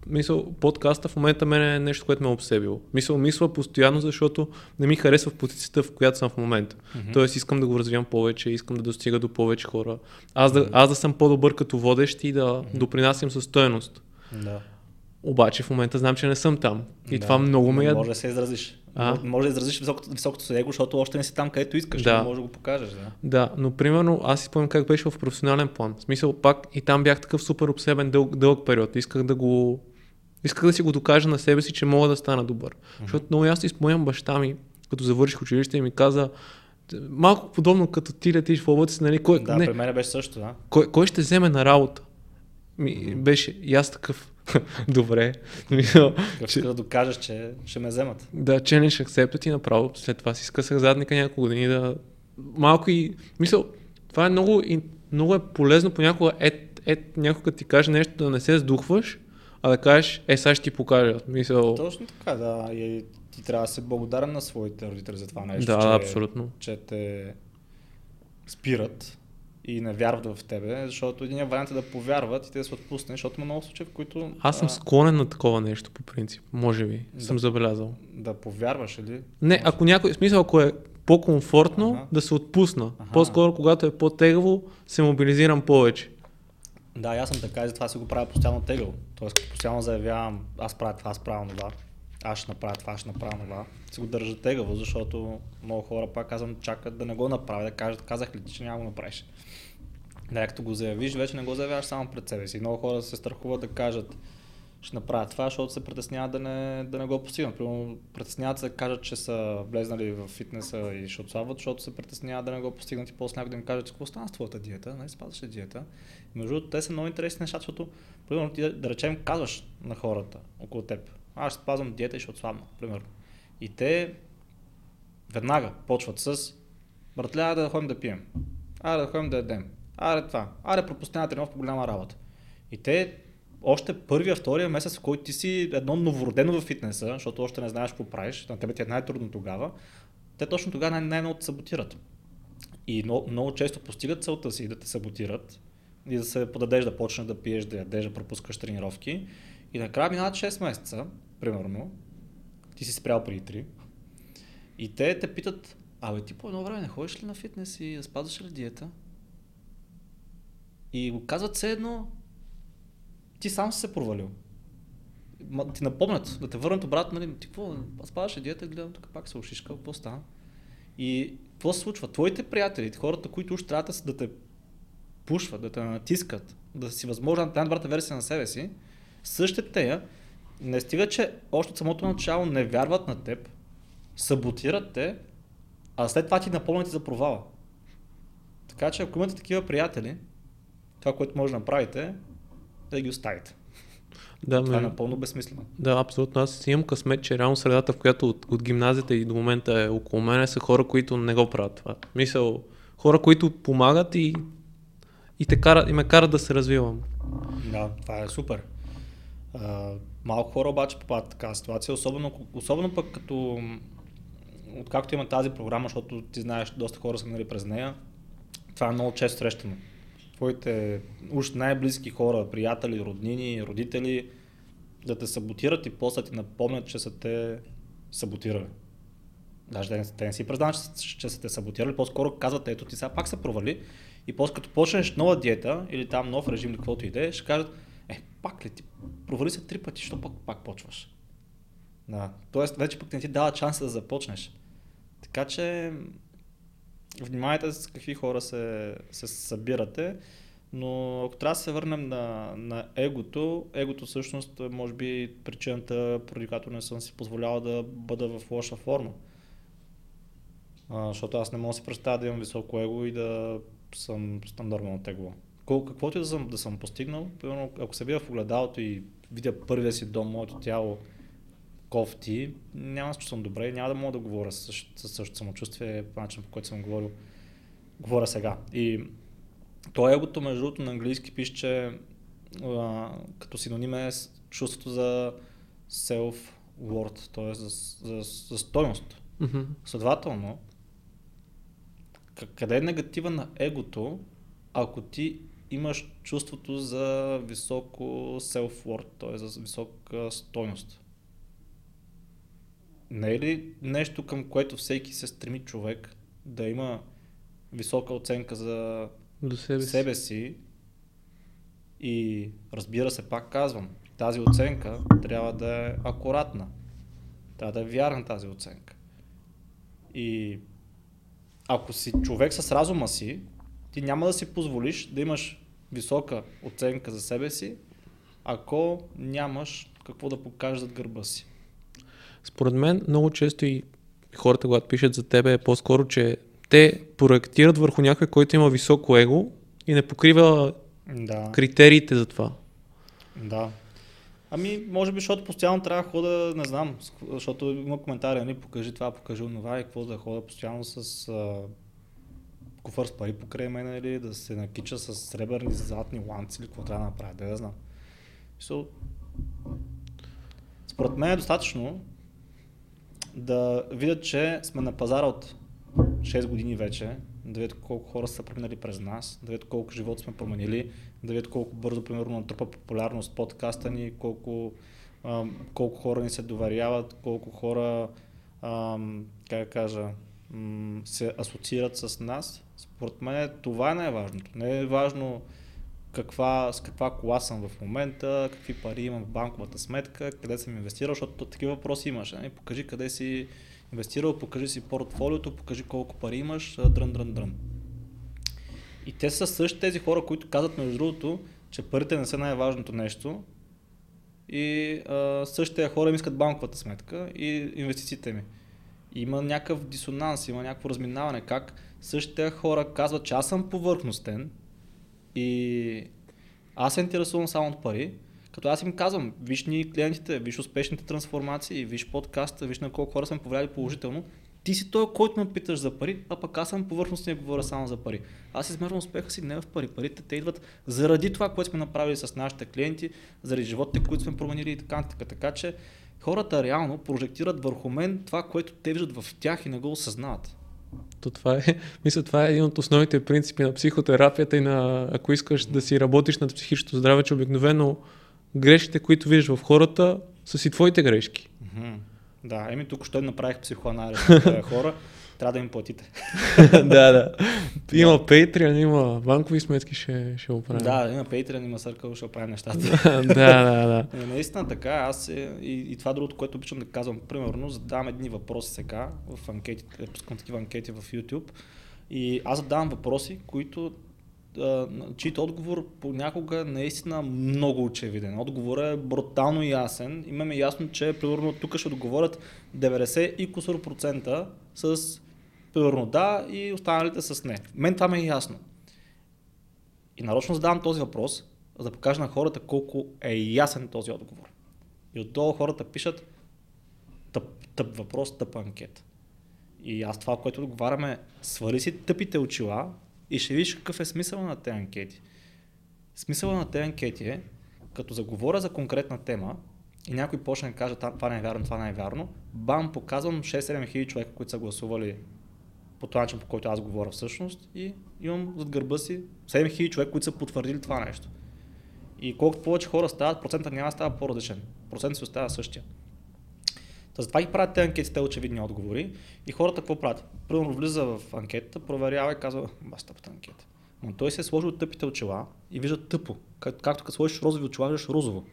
S1: мисъл, подкаста в момента мен е нещо, което ме е обсебило. Мисъл, мисля постоянно, защото не ми харесва в позицията, в която съм в момента.
S2: Мгм.
S1: Тоест, искам да го развивам повече, искам да достига до повече хора. Аз да, аз да съм по-добър като водещ и да допринасям със стоеност.
S2: да.
S1: Обаче в момента знам, че не съм там. И
S2: да.
S1: това много ме.
S2: Може да се изразиш.
S1: А?
S2: Може- да изразиш високото, високото си его, защото още не си там, където искаш.
S1: Да.
S2: Може да го покажеш. Да.
S1: Да, но примерно аз си спомням как беше в професионален план. В смисъл пак и там бях такъв супер обсебен дълъг, дълъг период. Исках да го... Исках да си го докажа на себе си, че мога да стана добър. Mm-hmm. Защото много ясно си спомням баща ми, като завърших училище и ми каза, малко подобно като ти летиш в облаци, нали, кой,
S2: Да,
S1: не,
S2: при мен беше също, да.
S1: кой, кой ще вземе на работа? Ми, беше и аз такъв. *laughs* Добре. Че-
S2: че... да докажеш, че ще ме вземат.
S1: да, challenge accepted и направо след това си скъсах задника няколко години да... Малко и... Мисъл, това е много, и, много е полезно понякога е, е някога ти каже нещо да не се сдухваш, а да кажеш, е, сега ще ти покажа. Мисъл,
S2: Точно така, да. И ти трябва да се благодарен на своите родители за това нещо.
S1: да,
S2: че,
S1: абсолютно.
S2: че те спират и не вярват в тебе, защото един вариант е да повярват и те да се отпуснеш, защото има много случаи, в които
S1: Аз съм
S2: а,
S1: склонен на такова нещо, по принцип. Може би.
S2: Да.
S1: Съм забелязал.
S2: да повярваш или
S1: Не, ако някой, в смисъл, ако е
S3: по-комфортно
S2: Ага.
S3: да се отпусна.
S2: Аха.
S3: По-скоро, когато е по-тегаво, се мобилизирам повече.
S2: Да, аз съм така и затова си го правя постоянно тегъл. Тоест, като постоянно заявявам, аз правя това, аз правя това, аз ще направя това, аз ще направя това. Си го държа тегаво, защото много хора, пак казвам, чакат да не го направя, да кажат, казах ли ти, че няма го направиш. Да, като го заявиш, вече не го заявяваш само пред себе си. Много хора се страхуват да кажат, ще направят това, защото се притесняват да не, да не го постигнат. Примерно, притесняват се да кажат, че са влезнали в фитнеса и ще отслабват, защото се притесняват да не го постигнат и после някой да им каже, че какво стана с твоята диета, не спазваш диета. Между другото, те са много интересни неща, защото, примерно, ти да, речем, казваш на хората около теб, аз спазвам диета и ще отслабна, примерно. И те веднага почват с, братле, айде да ходим да пием, айде да ходим да ядем, айде това, айде пропусняваме тренировка голяма работа. И те още първия, втория месец, в който ти си едно новородено в фитнеса, защото още не знаеш какво правиш, на тебе ти е най-трудно тогава, те точно тогава най- най-много те саботират. И много, много често постигат целта си да те саботират и да се подадеш да почнеш да пиеш, да ядеш, да пропускаш тренировки. И накрая минават 6 месеца, примерно, ти си спрял при 3. И те те питат, абе ти по едно време не ходиш ли на фитнес и спазваш ли диета? И го казват все едно, ти сам си се провалил. Ма, ти напомнят, да те върнат обратно, нали, ти какво, спаваш ли диета, гледам тук пак се ушишка, какво стана? И какво се случва? Твоите приятели, хората, които уж трябва да те пушват, да те натискат, да си възможна най-добрата версия на себе си, същите тея не стига, че още от самото начало не вярват на теб, саботират те, а след това ти напомнят за провала. Така че ако имате такива приятели, това, което може да направите, е да ги оставите.
S3: Да,
S2: Това е
S3: ме,
S2: напълно безсмислено.
S3: да, абсолютно. Аз имам късмет, че реално средата, в която от, от гимназията и до момента е около мен, са хора, които не го правят това. Мисъл, хора, които помагат и, и, те карат, и ме карат да се развивам.
S2: Да, това е супер. А, малко хора обаче попадат в такава ситуация, особено, особено пък като откакто има тази програма, защото ти знаеш, доста хора са минали през нея, това е много често срещано. Твоите уж най-близки хора, приятели, роднини, родители, да те саботират и после ти напомнят, че са те саботирали. Даже те, не- си признават, че, че са те саботирали, по-скоро казват, ето ти сега пак се провали. И после като почнеш нова диета или там нов режим каквото и да е, ще кажат, е, пак ли ти провали се три пъти, що пак, пак почваш? Да. Тоест, вече пък не ти дава шанс да започнеш. Така че, внимавайте с какви хора се, се събирате, но ако трябва да се върнем на, на егото, егото всъщност е, може би причината, поради която не съм си позволявал да бъда в лоша форма. А, защото аз не мога да си представя да имам високо его и да съм стандартно тегло. Кол, каквото и да съм, да съм постигнал, примерно, ако се видя в огледалото и видя първия си дом, моето тяло кофти, няма да се чувствам добре и няма да мога да говоря същ- със същото самочувствие по начин, по който съм говорил, говоря сега. И то егото, между другото, на английски пише, че а, като синоним е с- чувството за self-worth, т.е. За, за, за стойност.
S3: Мгм.
S2: Следователно, къде е негатива на егото, ако ти имаш чувството за високо self-worth, т.е. за висока стойност? Не е ли нещо към което всеки се стреми човек да има висока оценка за
S3: До себе, си.
S2: себе си и разбира се, пак казвам, тази оценка трябва да е акуратна. Трябва да е вярна тази оценка. И ако си човек с разума си, ти няма да си позволиш да имаш висока оценка за себе си, ако нямаш какво да покажеш зад гърба си.
S3: Според мен много често и хората, когато пишат за тебе, е по-скоро, че те проектират върху някой, който има високо его и не покрива
S2: Да.
S3: критериите за това.
S2: Да. Ами, може би, защото постоянно трябва да хода, не знам, защото има коментари, нали, покажи това, покажи онова и какво да хода постоянно с а, куфър с пари покрай мен, или да се накича с сребърни, златни ланци или какво трябва да направя, да я знам. So, според мен е достатъчно да видят, че сме на пазара от 6 години вече, да видят колко хора са преминали през нас, да видят колко живот сме променили, да видят колко бързо, примерно, натрупа популярност подкаста ни, колко, ам, колко хора ни се доверяват, колко хора, ам, как кажа, се асоциират с нас, според мен това е най-важното. Не е важно каква, с каква кола съм в момента, какви пари имам в банковата сметка, къде съм инвестирал, защото такива въпроси имаш. Не? Покажи къде си инвестирал, покажи си портфолиото, покажи колко пари имаш, дрън, дрън, дрън. И те са същите тези хора, които казват между другото, че парите не са най-важното нещо. И а, същите хора им искат банковата сметка и инвестициите ми. Има някакъв дисонанс, има някакво разминаване. Как същите хора казват, че аз съм повърхностен и аз се интересувам само от пари, като аз им казвам, виж ни клиентите, виж успешните трансформации, виж подкаста, виж на колко хора съм повлияли положително, ти си той, който ме питаш за пари, а пък аз съм повърхностен и говоря само за пари. Аз измервам успеха си не в пари. Парите те идват заради това, което сме направили с нашите клиенти, заради животите, които сме променили и така нататък. Така че хората реално прожектират върху мен това, което те виждат в тях и не го осъзнават.
S1: То това е, *laughs* мисля, това е един от основните принципи на психотерапията и на, ако искаш да си работиш над психичното здраве, че обикновено грешките, които виждаш в хората, са си твоите грешки.
S2: Mm-hmm. Да, еми тук ще направих психоанализ *laughs* на хора. Трябва да им платите. *laughs*
S1: да, да. Има Patreon, има банкови сметки, ще, ще го правим.
S2: Да, има Patreon, има Circle, ще оправим нещата. *laughs*
S1: да, да, да.
S2: Е, наистина така, аз е, и, и това другото, което обичам да казвам, примерно, задавам едни въпроси сега в анкетите, пускам такива анкети в YouTube и аз задавам въпроси, които чието отговор понякога наистина много очевиден. Отговорът е брутално ясен. Имаме ясно, че примерно тук ще отговорят 90 и кусор процента с примерно да и останалите с не. Мен това ме е ясно. И нарочно задавам този въпрос, за да покажа на хората колко е ясен този отговор. И отдолу хората пишат тъп, тъп въпрос, тъп анкет. И аз това, което отговаряме, свали си тъпите очила и ще видиш какъв е смисъл на тези анкети. Смисъла на тези анкети е, като заговоря за конкретна тема и някой почне да каже това не е вярно, това не е вярно, бам, показвам 6-7 хиляди човека, които са гласували по този начин, по който аз говоря всъщност и имам зад гърба си 7 хиляди човека, които са потвърдили това нещо. И колкото повече хора стават, процента няма да става по-различен. Процентът се остава същия. Та затова ги правят тези анкети, те очевидни отговори. И хората какво правят? Примерно влиза в анкетата, проверява и казва, бас тъпата анкета. Но той се е сложил тъпите очила и вижда тъпо. Как, както като сложиш розови очила, виждаш розово.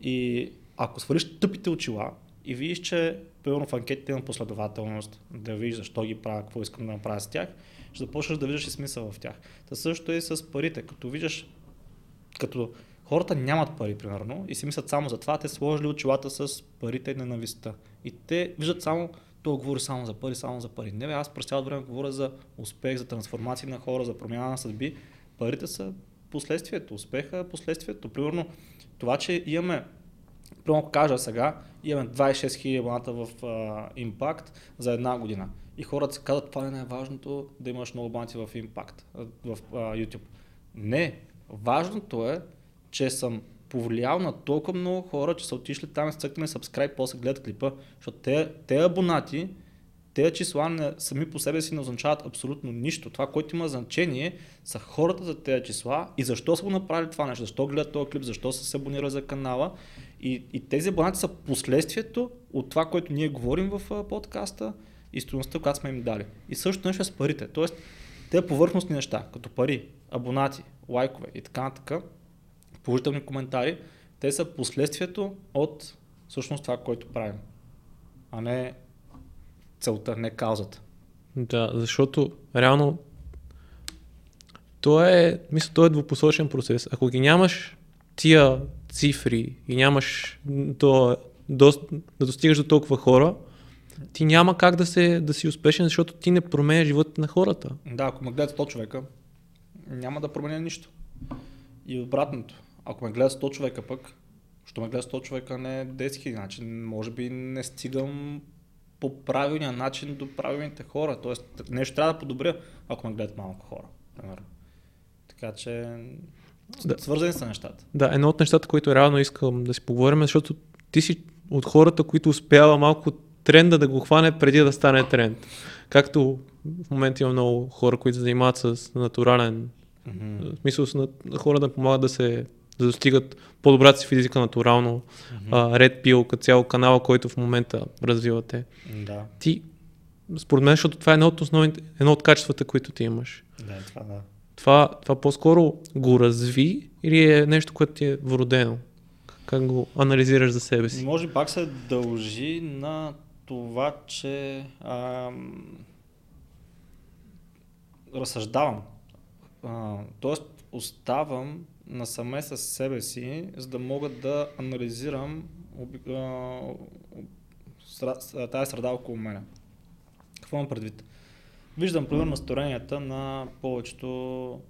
S2: И ако свалиш тъпите очила и видиш, че примерно в анкетите има последователност, да видиш защо ги правя, какво искам да направя с тях, ще започнеш да виждаш и смисъл в тях. Та също е и с парите. Като виждаш, като Хората нямат пари, примерно, и си мислят само за това, те сложили очилата с парите и ненавистта. И те виждат само, то говори само за пари, само за пари. Не, бе, аз през цялото време говоря за успех, за трансформация на хора, за промяна на съдби. Парите са последствието, успеха е последствието. Примерно, това, че имаме ако кажа сега, имаме 26 000 абоната в uh, Impact за една година. И хората се казват, това е най-важното да имаш много абонати в Impact, в uh, YouTube. Не, важното е че съм повлиял на толкова много хора, че са отишли там и цъкнали subscribe, после гледат клипа, защото те, те абонати, тези числа не, сами по себе си не означават абсолютно нищо. Това, което има значение, са хората за тези числа и защо са го направили това нещо, защо гледат този клип, защо са се абонирали за канала. И, и тези абонати са последствието от това, което ние говорим в подкаста и стоеността, която сме им дали. И също нещо е с парите. Тоест, те повърхностни неща, като пари, абонати, лайкове и така нататък, положителни коментари, те са последствието от всъщност това, което правим, а не целта, не каузата.
S1: Да, защото реално то е, мисля, то е двупосочен процес. Ако ги нямаш тия цифри и нямаш то, до, да достигаш до толкова хора, ти няма как да, се, да си успешен, защото ти не променя живота на хората.
S2: Да, ако ме гледат 100 човека, няма да променя нищо. И обратното. Ако ме гледат 100 човека пък, що ме гледат 100 човека, не 10 000, значи може би не стигам по правилния начин до правилните хора. Тоест нещо трябва да подобря, ако ме гледат малко хора, примерно. Така че да. свързани са нещата.
S1: Да, едно от нещата, които реално искам да си поговорим, защото ти си от хората, които успява малко тренда да го хване преди да стане тренд. Както в момента има много хора, които се занимават с натурален mm-hmm. в смисъл на хора да помагат да се да достигат по-добрата си физика натурално. Mm-hmm. Red Pill, като цяло канала, който в момента развивате.
S2: Да.
S1: Ти
S3: според мен, защото това е едно от основните, едно от качествата, които ти имаш.
S2: Да, това да.
S3: Това, това по-скоро го разви или е нещо, което ти е вродено? Как го анализираш за себе си?
S2: Може пак се дължи на това, че ам, разсъждавам. А, тоест оставам насаме с себе си, за да мога да анализирам тази среда около мене. Какво имам предвид? Виждам, примерно, настроенията на повечето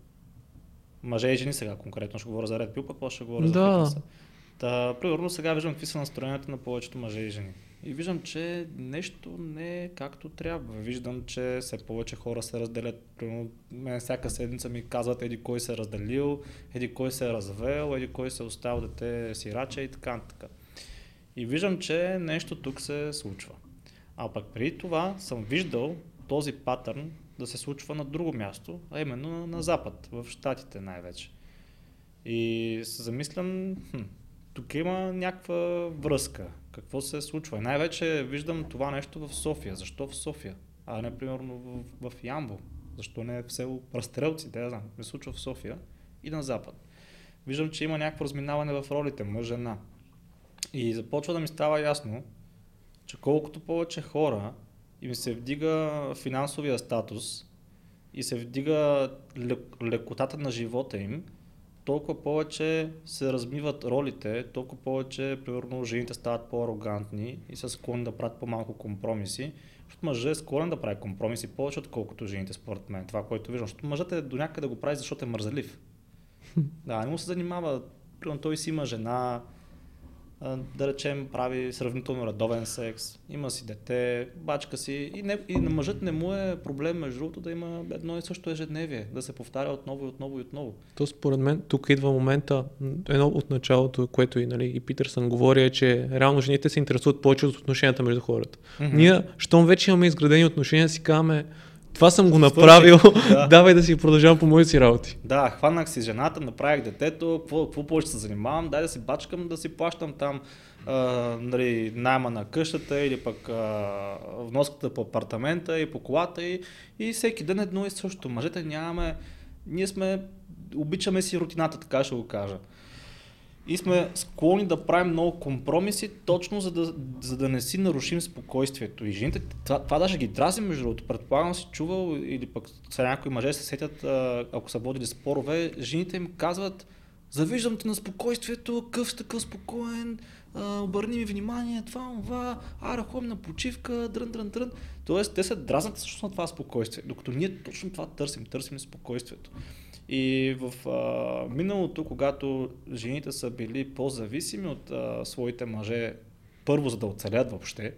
S2: мъже и жени сега конкретно, ще говоря за Red Pill, пък после ще говоря
S3: Да.
S2: за фитнеса. Та, примерно сега виждам какви са настроенията на повечето мъже и жени. И виждам, че нещо не е както трябва. Виждам, че все повече хора се разделят. Мен всяка седмица ми казват еди кой се е разделил, еди кой се е развел, еди кой се е оставил дете сираче и така нататък. И виждам, че нещо тук се случва. А пък преди това съм виждал този патърн да се случва на друго място, а именно на, на Запад, в Штатите най-вече. И се замислям, хм, тук има някаква връзка. Какво се случва? Най-вече виждам това нещо в София. Защо в София? А не примерно в, в Ямбол. Защо не в село Прастрелци? Да, знам. Не случва в София и на Запад. Виждам, че има някакво разминаване в ролите мъж-жена. И започва да ми става ясно, че колкото повече хора им се вдига финансовия статус и се вдига лек- лекотата на живота им, толкова повече се размиват ролите, толкова повече, примерно, жените стават по-арогантни и са склонни да правят по-малко компромиси, защото мъжът е склонен да прави компромиси повече, отколкото жените, според мен. Това, което виждам. Защото мъжът е до някъде да го прави, защото е мързелив. *laughs* Да, не му се занимава. Примерно той си има жена, да речем, прави сравнително редовен секс, има си дете, бачка си и, не, и на мъжът не му е проблем, между другото, да има едно и също ежедневие, да се повтаря отново и отново и отново.
S3: То според мен тук идва момента, едно от началото, което и, нали, и Питърсън говори, е, че реално жените се интересуват повече от отношенията между хората.
S2: Мгм.
S3: Ние, щом вече имаме изградени отношения, си казваме, това съм го направил,
S2: Да. *laughs*
S3: давай да си продължавам по моите си работи.
S2: Да, хванах си жената, направих детето, какво, какво повече се занимавам, дай да си бачкам, да си плащам там а, нали, найма на къщата или пък а, вноската по апартамента и по колата и, и всеки ден едно и също. Мъжете нямаме, ние сме, обичаме си рутината, така ще го кажа. И сме склонни да правим много компромиси, точно за да, за да не си нарушим спокойствието. И жените, това, това даже ги дрази, между другото. Предполагам си чувал, или пък сега някои мъже се сетят, ако са водили спорове, жените им казват, завиждам те на спокойствието, къв си такъв спокоен, а, обърни ми внимание, това, това, ара, ходим на почивка, дрън, дрън, дрън. Тоест, те се дразнат също на това спокойствие, докато ние точно това търсим, търсим спокойствието. И в а, миналото, когато жените са били по-зависими от а, своите мъже, първо за да оцелят въобще,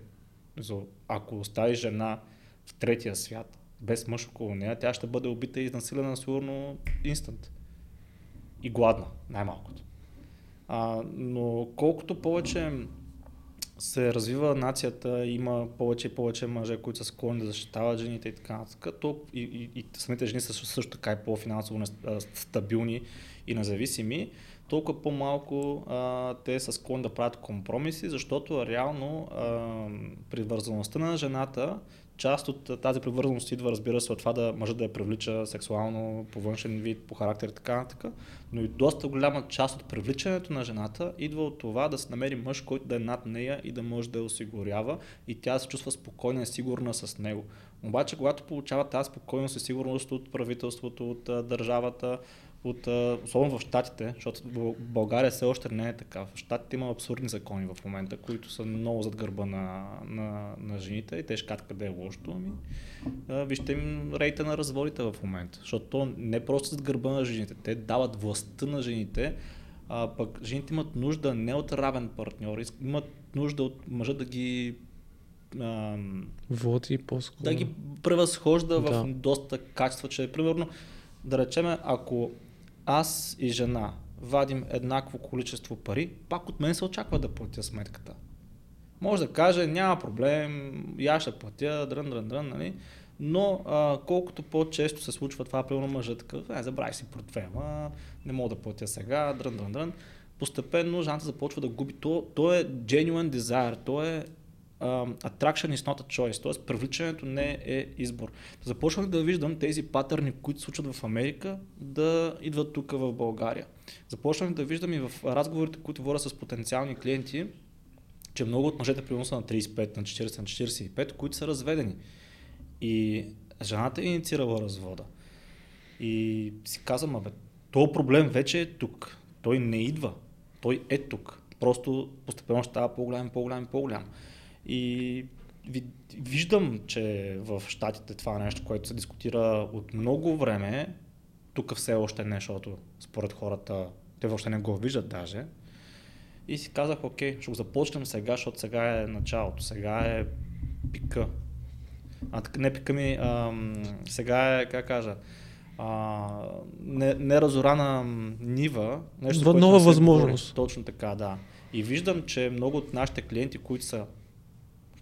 S2: за, ако остави жена в третия свят, без мъж около нея, тя ще бъде убита и изнасилена сигурно инстант. И гладна, най-малкото. А, но колкото повече се развива нацията, има повече и повече мъже, които са склонни да защитават жените и така нататък, то и, и, и самите жени са също така и по-финансово стабилни и независими, толкова по-малко а, те са склонни да правят компромиси, защото реално а, привързаността на жената, част от тази привързаност идва, разбира се, от това да мъжът да я привлича сексуално, по външен вид, по характер и така нататък, но и доста голяма част от привличането на жената идва от това да се намери мъж, който да е над нея и да може да я осигурява и тя се чувства спокойна и сигурна с него. Обаче, когато получава тази спокойност и сигурност от правителството, от държавата, от, особено в Штатите, защото в България все още не е така. В Штатите има абсурдни закони в момента, които са много зад гърба на, на, на жените и те ще кажат къде е лошото. Ами, а, вижте им рейта на разводите в момента, защото то не е просто зад гърба на жените, те дават властта на жените, а пък жените имат нужда не от равен партньор, имат нужда от мъжа да ги
S3: Води по-скоро.
S2: да ги превъзхожда
S3: Да.
S2: в доста качества, че примерно, да речеме, ако аз и жена вадим еднакво количество пари, пак от мен се очаква да платя сметката. Може да каже, няма проблем, аз ще платя, дрън, дрън, дрън, нали? Но а, колкото по-често се случва това, примерно мъжът такъв, е, забравяй си портфела, не мога да платя сега, дрън, дрън, дрън, постепенно жената започва да губи. То, то е genuine desire, то е uh, attraction is not a choice, т.е. привличането не е избор. Започнах да виждам тези патърни, които се случват в Америка, да идват тук в България. Започнах да виждам и в разговорите, които водя с потенциални клиенти, че много от мъжете примерно са на 35, на 40, на 45, които са разведени. И жената е инициирала развода. И си казвам, абе, този проблем вече е тук. Той не идва. Той е тук. Просто постепенно става по-голям, по-голям, по-голям. И виждам, че в Штатите това е нещо, което се дискутира от много време. Тук все още не, защото според хората те въобще не го виждат даже. И си казах, окей, ще го започнем сега, защото сега е началото, сега е пика. А, не пика ми, а, сега е, как кажа, а, не, неразорана нива.
S1: Нещо, нова възможност.
S2: Говори. Точно така, да. И виждам, че много от нашите клиенти, които са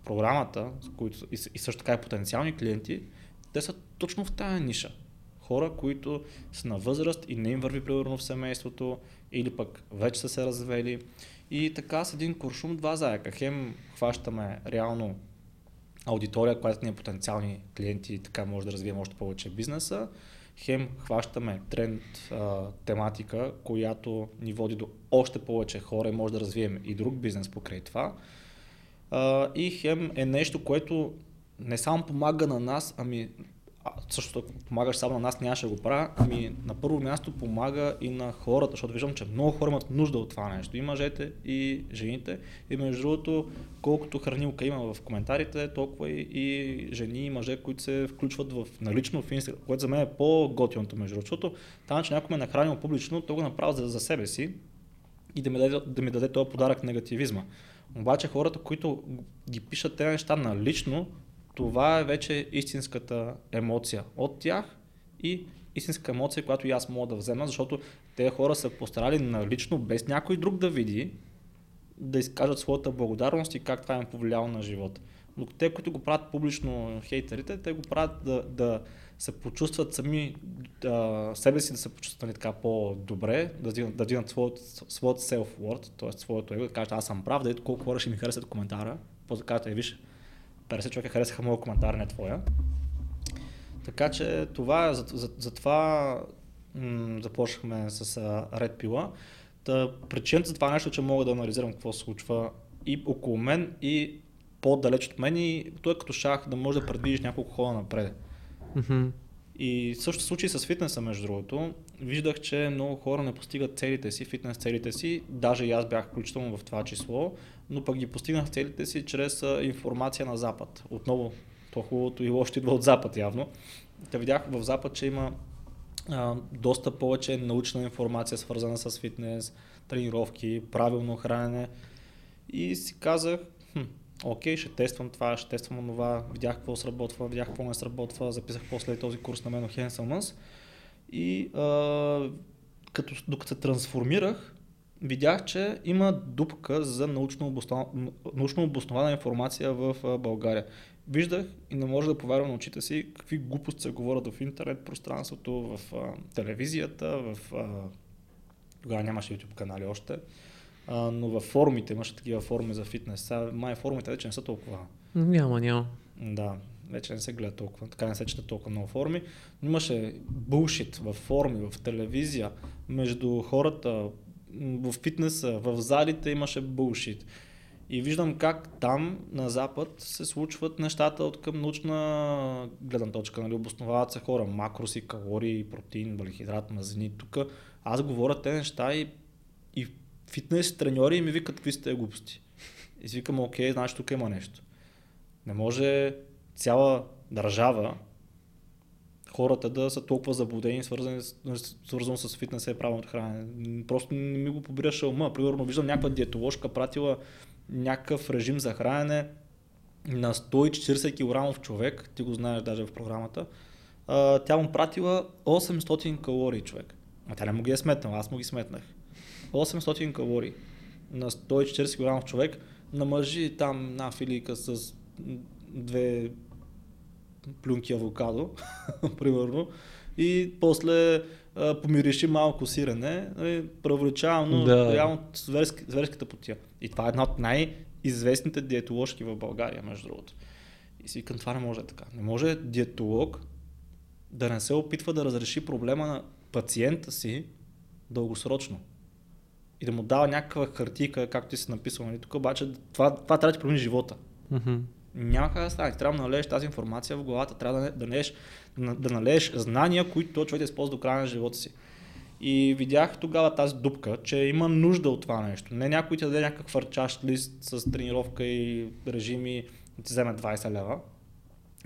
S2: програмата, които, и, също така и потенциални клиенти, те са точно в тази ниша. Хора, които са на възраст и не им върви примерно в семейството, или пък вече са се развели. И така с един куршум два заека. Хем хващаме реално аудитория, която ни е потенциални клиенти и така може да развием още повече бизнеса. Хем хващаме тренд, а, тематика, която ни води до още повече хора и може да развием и друг бизнес покрай това. И хем е нещо, което не само помага на нас, ами също ако помагаш само на нас, нямаше го правя, ами на първо място помага и на хората, защото виждам, че много хора имат нужда от това нещо. И мъжете, и жените. И между другото, колкото хранилка има в коментарите, толкова и, и жени и мъже, които се включват в налично в Инстаграм, което за мен е по-готиното между другото, там, че някой ме е нахранил публично, то го направя за, за себе си и да ми даде, да ми даде този подарък негативизма. Обаче хората, които ги пишат тези неща налично, това е вече истинската емоция от тях и истинска емоция, която и аз мога да взема, защото те хора са постарали налично, без някой друг да види, да изкажат своята благодарност и как това им повлияло на живота. Но те, които го правят публично хейтерите, те го правят да, да се почувстват сами, да, себе си да се почувстват нали, така по-добре, да дигнат, да дигнат своят, своят self-worth, т.е. своето его, да кажат аз съм прав, да ето колко хора ще ми харесат коментара, после да е, виж, 50 човека харесаха моят коментар, не твоя. Така че това, е, за, за, за това м- започнахме с а, Red Pilla. Та, причината за това нещо, че мога да анализирам какво се случва и около мен, и по-далеч от мен, и той е като шах да може да предвидиш няколко хода напред. Mm-hmm. И също случай с фитнеса, между другото, виждах, че много хора не постигат целите си, фитнес целите си, даже и аз бях включително в това число, но пък ги постигнах целите си чрез информация на Запад. Отново, то хубавото и лошото идва от Запад явно. Та видях в Запад, че има а, доста повече научна информация, свързана с фитнес, тренировки, правилно хранене. И си казах, хм, окей, ще тествам това, ще тествам това, видях какво сработва, видях какво не сработва, записах после този курс на мен Henselmans и а, като, докато се трансформирах, видях, че има дупка за научно, обоснова, научно обоснована информация в България. Виждах и не може да повярвам на очите си какви глупости се говорят в интернет пространството, в а, телевизията, в... А, тогава нямаше YouTube канали още а, но във форумите, имаше такива форуми за фитнес. Сега май форумите вече не са толкова.
S1: Няма, няма.
S2: Да, вече не се гледа толкова, така не се чета толкова много форуми. Но имаше булшит в форуми, в телевизия, между хората, в фитнеса, в залите имаше булшит. И виждам как там на Запад се случват нещата от към научна гледна точка. Нали? Обосновават се хора, макроси, калории, протеин, въглехидрат, мазнини. Тук аз говоря те неща и, и фитнес треньори и ми викат какви сте глупости. И си викам, окей, значи тук има нещо. Не може цяла държава хората да са толкова заблудени, свързани, свързано с фитнеса и правилното хранене. Просто не ми го побираше ума. Примерно виждам някаква диетоложка пратила някакъв режим за хранене на 140 кг човек, ти го знаеш даже в програмата, тя му пратила 800 калории човек. А тя не му ги е сметнала, аз му ги сметнах. 800 калории на 140 кг човек, намържи там на филийка с две плюнки авокадо, *laughs* примерно, и после а, помириши малко сирене, нали, преувеличавам, но
S1: Да.
S2: реално зверски, зверската потия. И това е една от най-известните диетоложки в България, между другото. И си викам, това не може е така. Не може диетолог да не се опитва да разреши проблема на пациента си дългосрочно. И да му дава някаква хартийка, както ти си написал, нали? тук обаче това, това трябва да ти промени живота.
S1: Мгм.
S2: Няма как да стане. Трябва да налееш тази информация в главата, трябва да, да, налееш, да, да налееш знания, които този човек да използва до края на живота си. И видях тогава тази дупка, че има нужда от това нещо. Не някой ти даде някакъв хвърчащ лист с тренировка и режими и ти вземе 20 лева.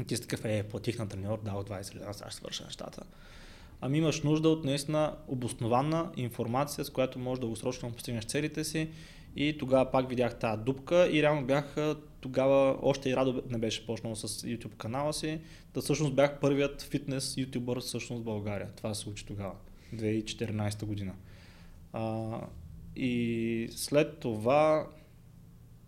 S2: И ти си такъв, е, платих на треньор, дал 20 лева, сега ще свърша нещата. Ами имаш нужда от наистина обоснована информация, с която можеш дългосрочно да постигнеш целите си. И тогава пак видях тази дупка и реално бях тогава, още и Радо не беше почнал с YouTube канала си, да всъщност бях първият фитнес ютубър всъщност в България. Това се случи тогава, 2014 година. А, и след това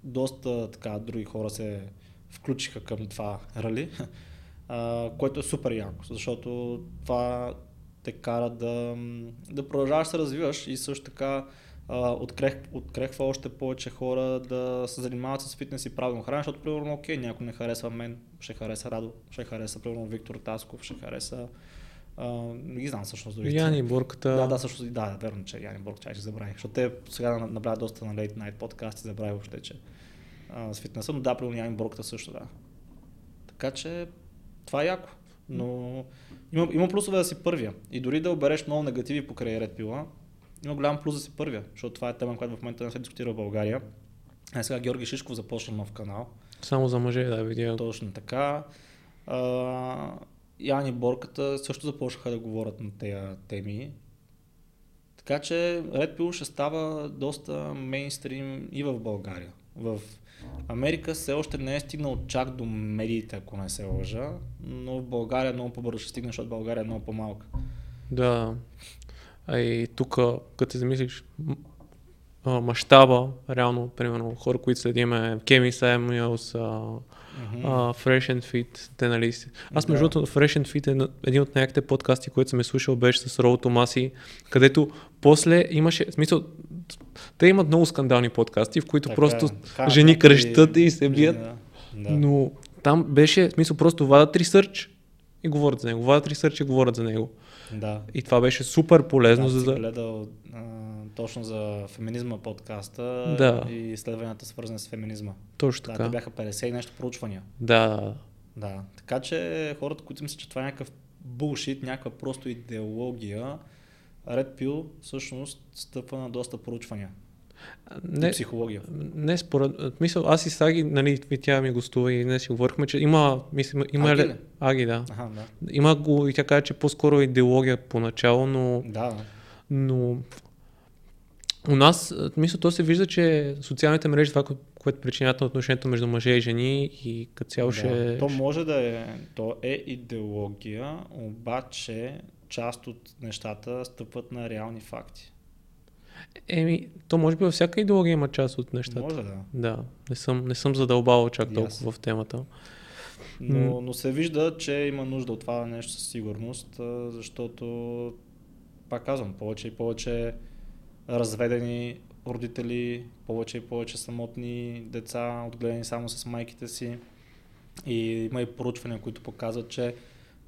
S2: доста така други хора се включиха към това рали, *laughs* а, което е супер яко, защото това те кара да, да продължаваш да се развиваш и също така а, открех, открехва още повече хора да се занимават с фитнес и правилно хранене, защото примерно, окей, някой не харесва мен, ще хареса Радо, ще хареса примерно Виктор Тасков, ще хареса а, не ги знам всъщност дори.
S1: Яни, Борката.
S2: Да, да, също, да, да, верно, че Яни Борг чай ще забрави. Защото те сега направят доста на Late Night подкасти, забрави въобще, че а, с фитнеса, но да, примерно Яни Боргата също, да. Така че това е яко. Но има, има плюсове да си първия. И дори да обереш много негативи покрай Red Pill, има голям плюс да си първия, защото това е тема, която в момента не се дискутира в България. А сега Георги Шишков започна нов канал.
S1: Само за мъже, да, видя.
S2: Точно така. А, Яни Борката също започнаха да говорят на тези теми. Така че Red Pill ще става доста мейнстрим и в България. В Америка все още не е стигнал чак до медиите, ако не се лъжа, но в България много по-бързо ще стигне, защото България е много по-малка.
S1: Да. А и тук, като се замислиш, мащаба, реално, примерно, хора, които следиме, Кеми Саймюелс, а, Fresh and Fit, те нали. Аз между
S2: Да.
S1: другото, Fresh and Fit е един от най-яките подкасти, които съм е слушал, беше с Роу Томаси, където после имаше, в смисъл, те имат много скандални подкасти, в които
S2: Така
S1: просто
S2: е. Карат
S1: жени
S2: някакви-
S1: кръщат и се бият.
S2: Да. Да.
S1: Но там беше, в смисъл, просто вадат ресърч и говорят за него. Вадат ресърч и говорят за него.
S2: да.
S1: И това беше супер полезно,
S2: да,
S1: за да...
S2: гледал а, точно за феминизма подкаста
S1: Да.
S2: и изследванията свързани с феминизма.
S1: Точно
S2: Да,
S1: така.
S2: те бяха 50 и нещо проучвания.
S1: Да, да, да.
S2: Да, така че хората, които мислят, че това е някакъв булшит, някаква просто идеология, Red Pill всъщност стъпва на доста проучвания
S1: Не,
S2: и психология.
S1: не според... Мисъл, аз и Саги, нали, тя ми гостува и днес си говорихме, че има... Мисля, има
S2: Аги
S1: ли...
S2: ли?
S1: Аги, да.
S2: Аха, да.
S1: Има го и тя каза, че по-скоро е идеология поначало, но,
S2: Да,
S1: но у нас, мисля, то се вижда, че социалните мрежи, това, кое- което причинят на отношението между мъже и жени и като цяло ще...
S2: да. То може да е, то е идеология, обаче част от нещата стъпват на реални факти.
S1: Еми, то може би във всяка идеология има част от нещата.
S2: Може да.
S1: Да, не съм, не съм задълбавал чак толкова в темата.
S2: Но, но се вижда, че има нужда от това нещо със сигурност, защото, пак казвам, повече и повече разведени родители, повече и повече самотни деца, отгледани само с майките си. И има и проучвания, които показват, че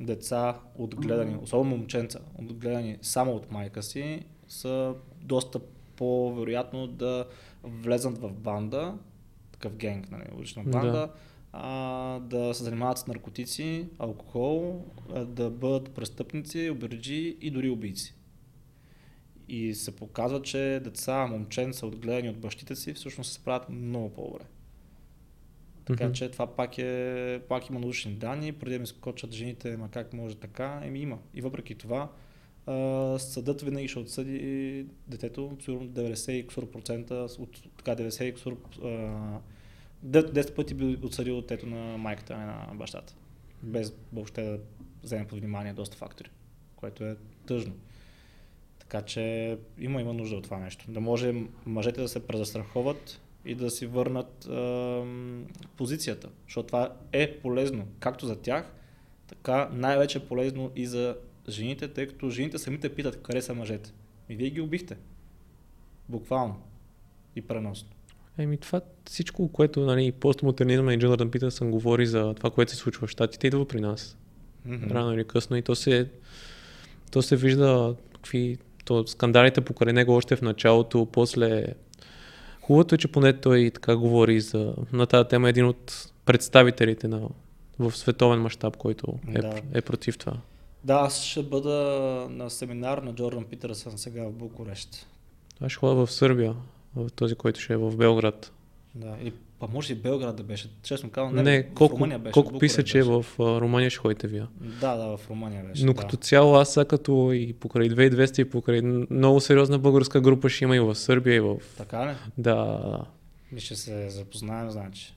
S2: деца отгледани, особено момченца, отгледани само от майка си, са доста по-вероятно да влезат в банда, такъв генг, нали, улична
S1: Да.
S2: банда, а, да се занимават с наркотици, алкохол, да бъдат престъпници, обирджи и дори убийци. И се показва, че деца, момченца, отгледани от бащите си, всъщност се справят много по-добре. Така
S1: Мгм.
S2: че това пак, е, пак има научни данни, преди да ми скочат жените, ма как може така, еми има. И въпреки това, а, съдът винаги ще отсъди детето, сигурно 90 и кусур процента, от така 90 и кусур, а, 10 пъти би отсъдил детето на майката, а на бащата. Без въобще да вземе под внимание доста фактори, което е тъжно. Така че има, има нужда от това нещо. Да може мъжете да се презастраховат и да си върнат ам, позицията, защото това е полезно както за тях, така най-вече е полезно и за жените, тъй като жените самите питат къде са мъжете. И вие ги убихте. Буквално. И преносно.
S1: Еми това всичко, което нали, постмодернизма и Джонатан Питърсън говори за това, което се случва в Штатите, идва при нас. Mm-hmm. Рано или късно и то се, то се вижда какви то, скандалите покрай него още в началото, после Хубавото е, че поне той така говори за, на тази тема един от представителите на, в световен мащаб, който е, да. е против това.
S2: Да, аз ще бъда на семинар на Джордан Питърсън сега в Букурещ.
S1: Аз ще ходя в Сърбия, в този, който ще е в Белград.
S2: Да, или па може и Белград да беше. Честно казвам, не,
S1: не колко, Румъния беше. Колко писа, че в Румъния ще ходите вие.
S2: Да, да, в Румъния беше.
S1: Но
S2: да.
S1: като цяло аз сега като и покрай 2200 и покрай много сериозна българска група ще има и в Сърбия и в...
S2: Така ли?
S1: Да.
S2: Ми ще се запознаем, значи.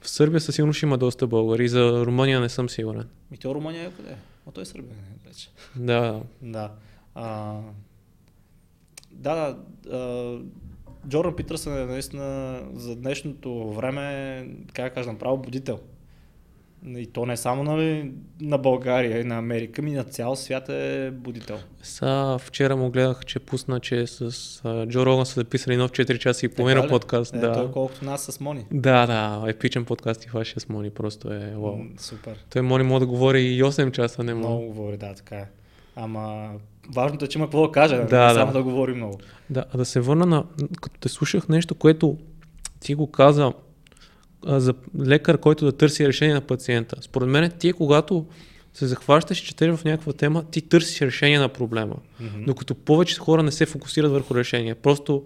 S1: В Сърбия със сигурност ще има доста българи, за Румъния не съм сигурен.
S2: И то Румъния е къде? А той е Сърбия вече.
S1: Да.
S2: Да. А, да, да. Джордан Питърсън е наистина за днешното време, как кажа, право будител. И то не само нали, на България и на Америка, ми на цял свят е будител.
S1: Са, вчера му гледах, че пусна, че с uh, Джо Роган са записали нов 4 часа и половина подкаст.
S2: Е,
S1: да.
S2: Той колкото нас с Мони.
S1: Да, да, епичен подкаст и вашия с Мони, просто е вау.
S2: Супер.
S1: Той Мони може да говори и 8 часа, не
S2: Много говори, да, така е. Ама важното е, че има какво да каже, да,
S1: Да,
S2: само
S1: да.
S2: да говори много.
S1: Да, а да се върна на, като те слушах нещо, което ти го каза а, за лекар, който да търси решение на пациента. Според мен ти, когато се захващаш и четеш в някаква тема, ти търсиш решение на проблема.
S2: Мгм.
S1: Докато повече хора не се фокусират върху решение. Просто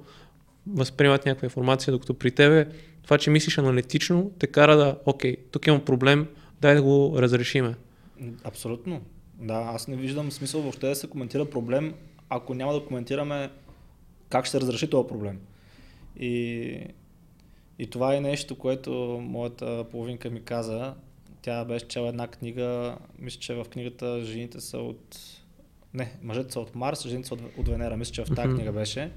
S1: възприемат някаква информация, докато при тебе това, че мислиш аналитично, те кара да, окей, тук имам проблем, дай да го разрешиме.
S2: Абсолютно. Да, аз не виждам смисъл въобще да се коментира проблем, ако няма да коментираме как ще разреши този проблем. И, и това е нещо, което моята половинка ми каза. Тя беше чела една книга, мисля, че в книгата жените са от... Не, мъжете са от Марс, жените са от, от Венера. Мисля, че в тази книга беше.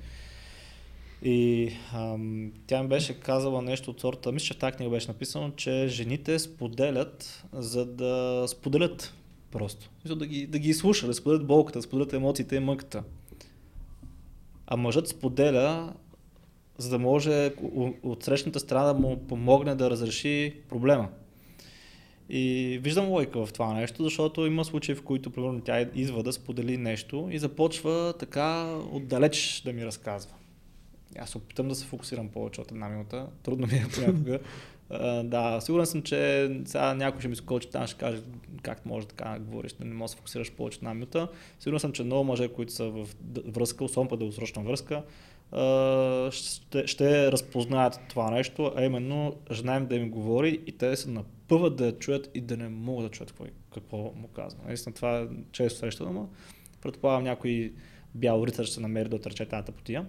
S2: И ам, тя ми беше казала нещо от сорта, мисля, че в тази книга беше написано, че жените споделят, за да споделят просто. Да ги, да ги изслуша, да споделят болката, да споделят емоциите и мъката. А мъжът споделя, за да може от срещната страна да му помогне да разреши проблема. И виждам лойка в това нещо, защото има случаи, в които примерно тя идва да сподели нещо и започва така отдалеч да ми разказва. Аз опитам да се фокусирам повече от една минута. Трудно ми е понякога. *laughs* Да, сигурен съм, че сега някой ще ми скочи там, ще каже как може така да говориш, не можеш да се фокусираш повече една минута. Сигурен съм, че много мъже, които са в връзка, особено по дългосрочна връзка, ще, ще разпознаят това нещо, а именно жена им да им говори и те се напъват да я чуят и да не могат да чуят какво, какво му казва. Наистина това е често срещано, но предполагам някой бял рицар ще се намери да отрече тази тъпотия.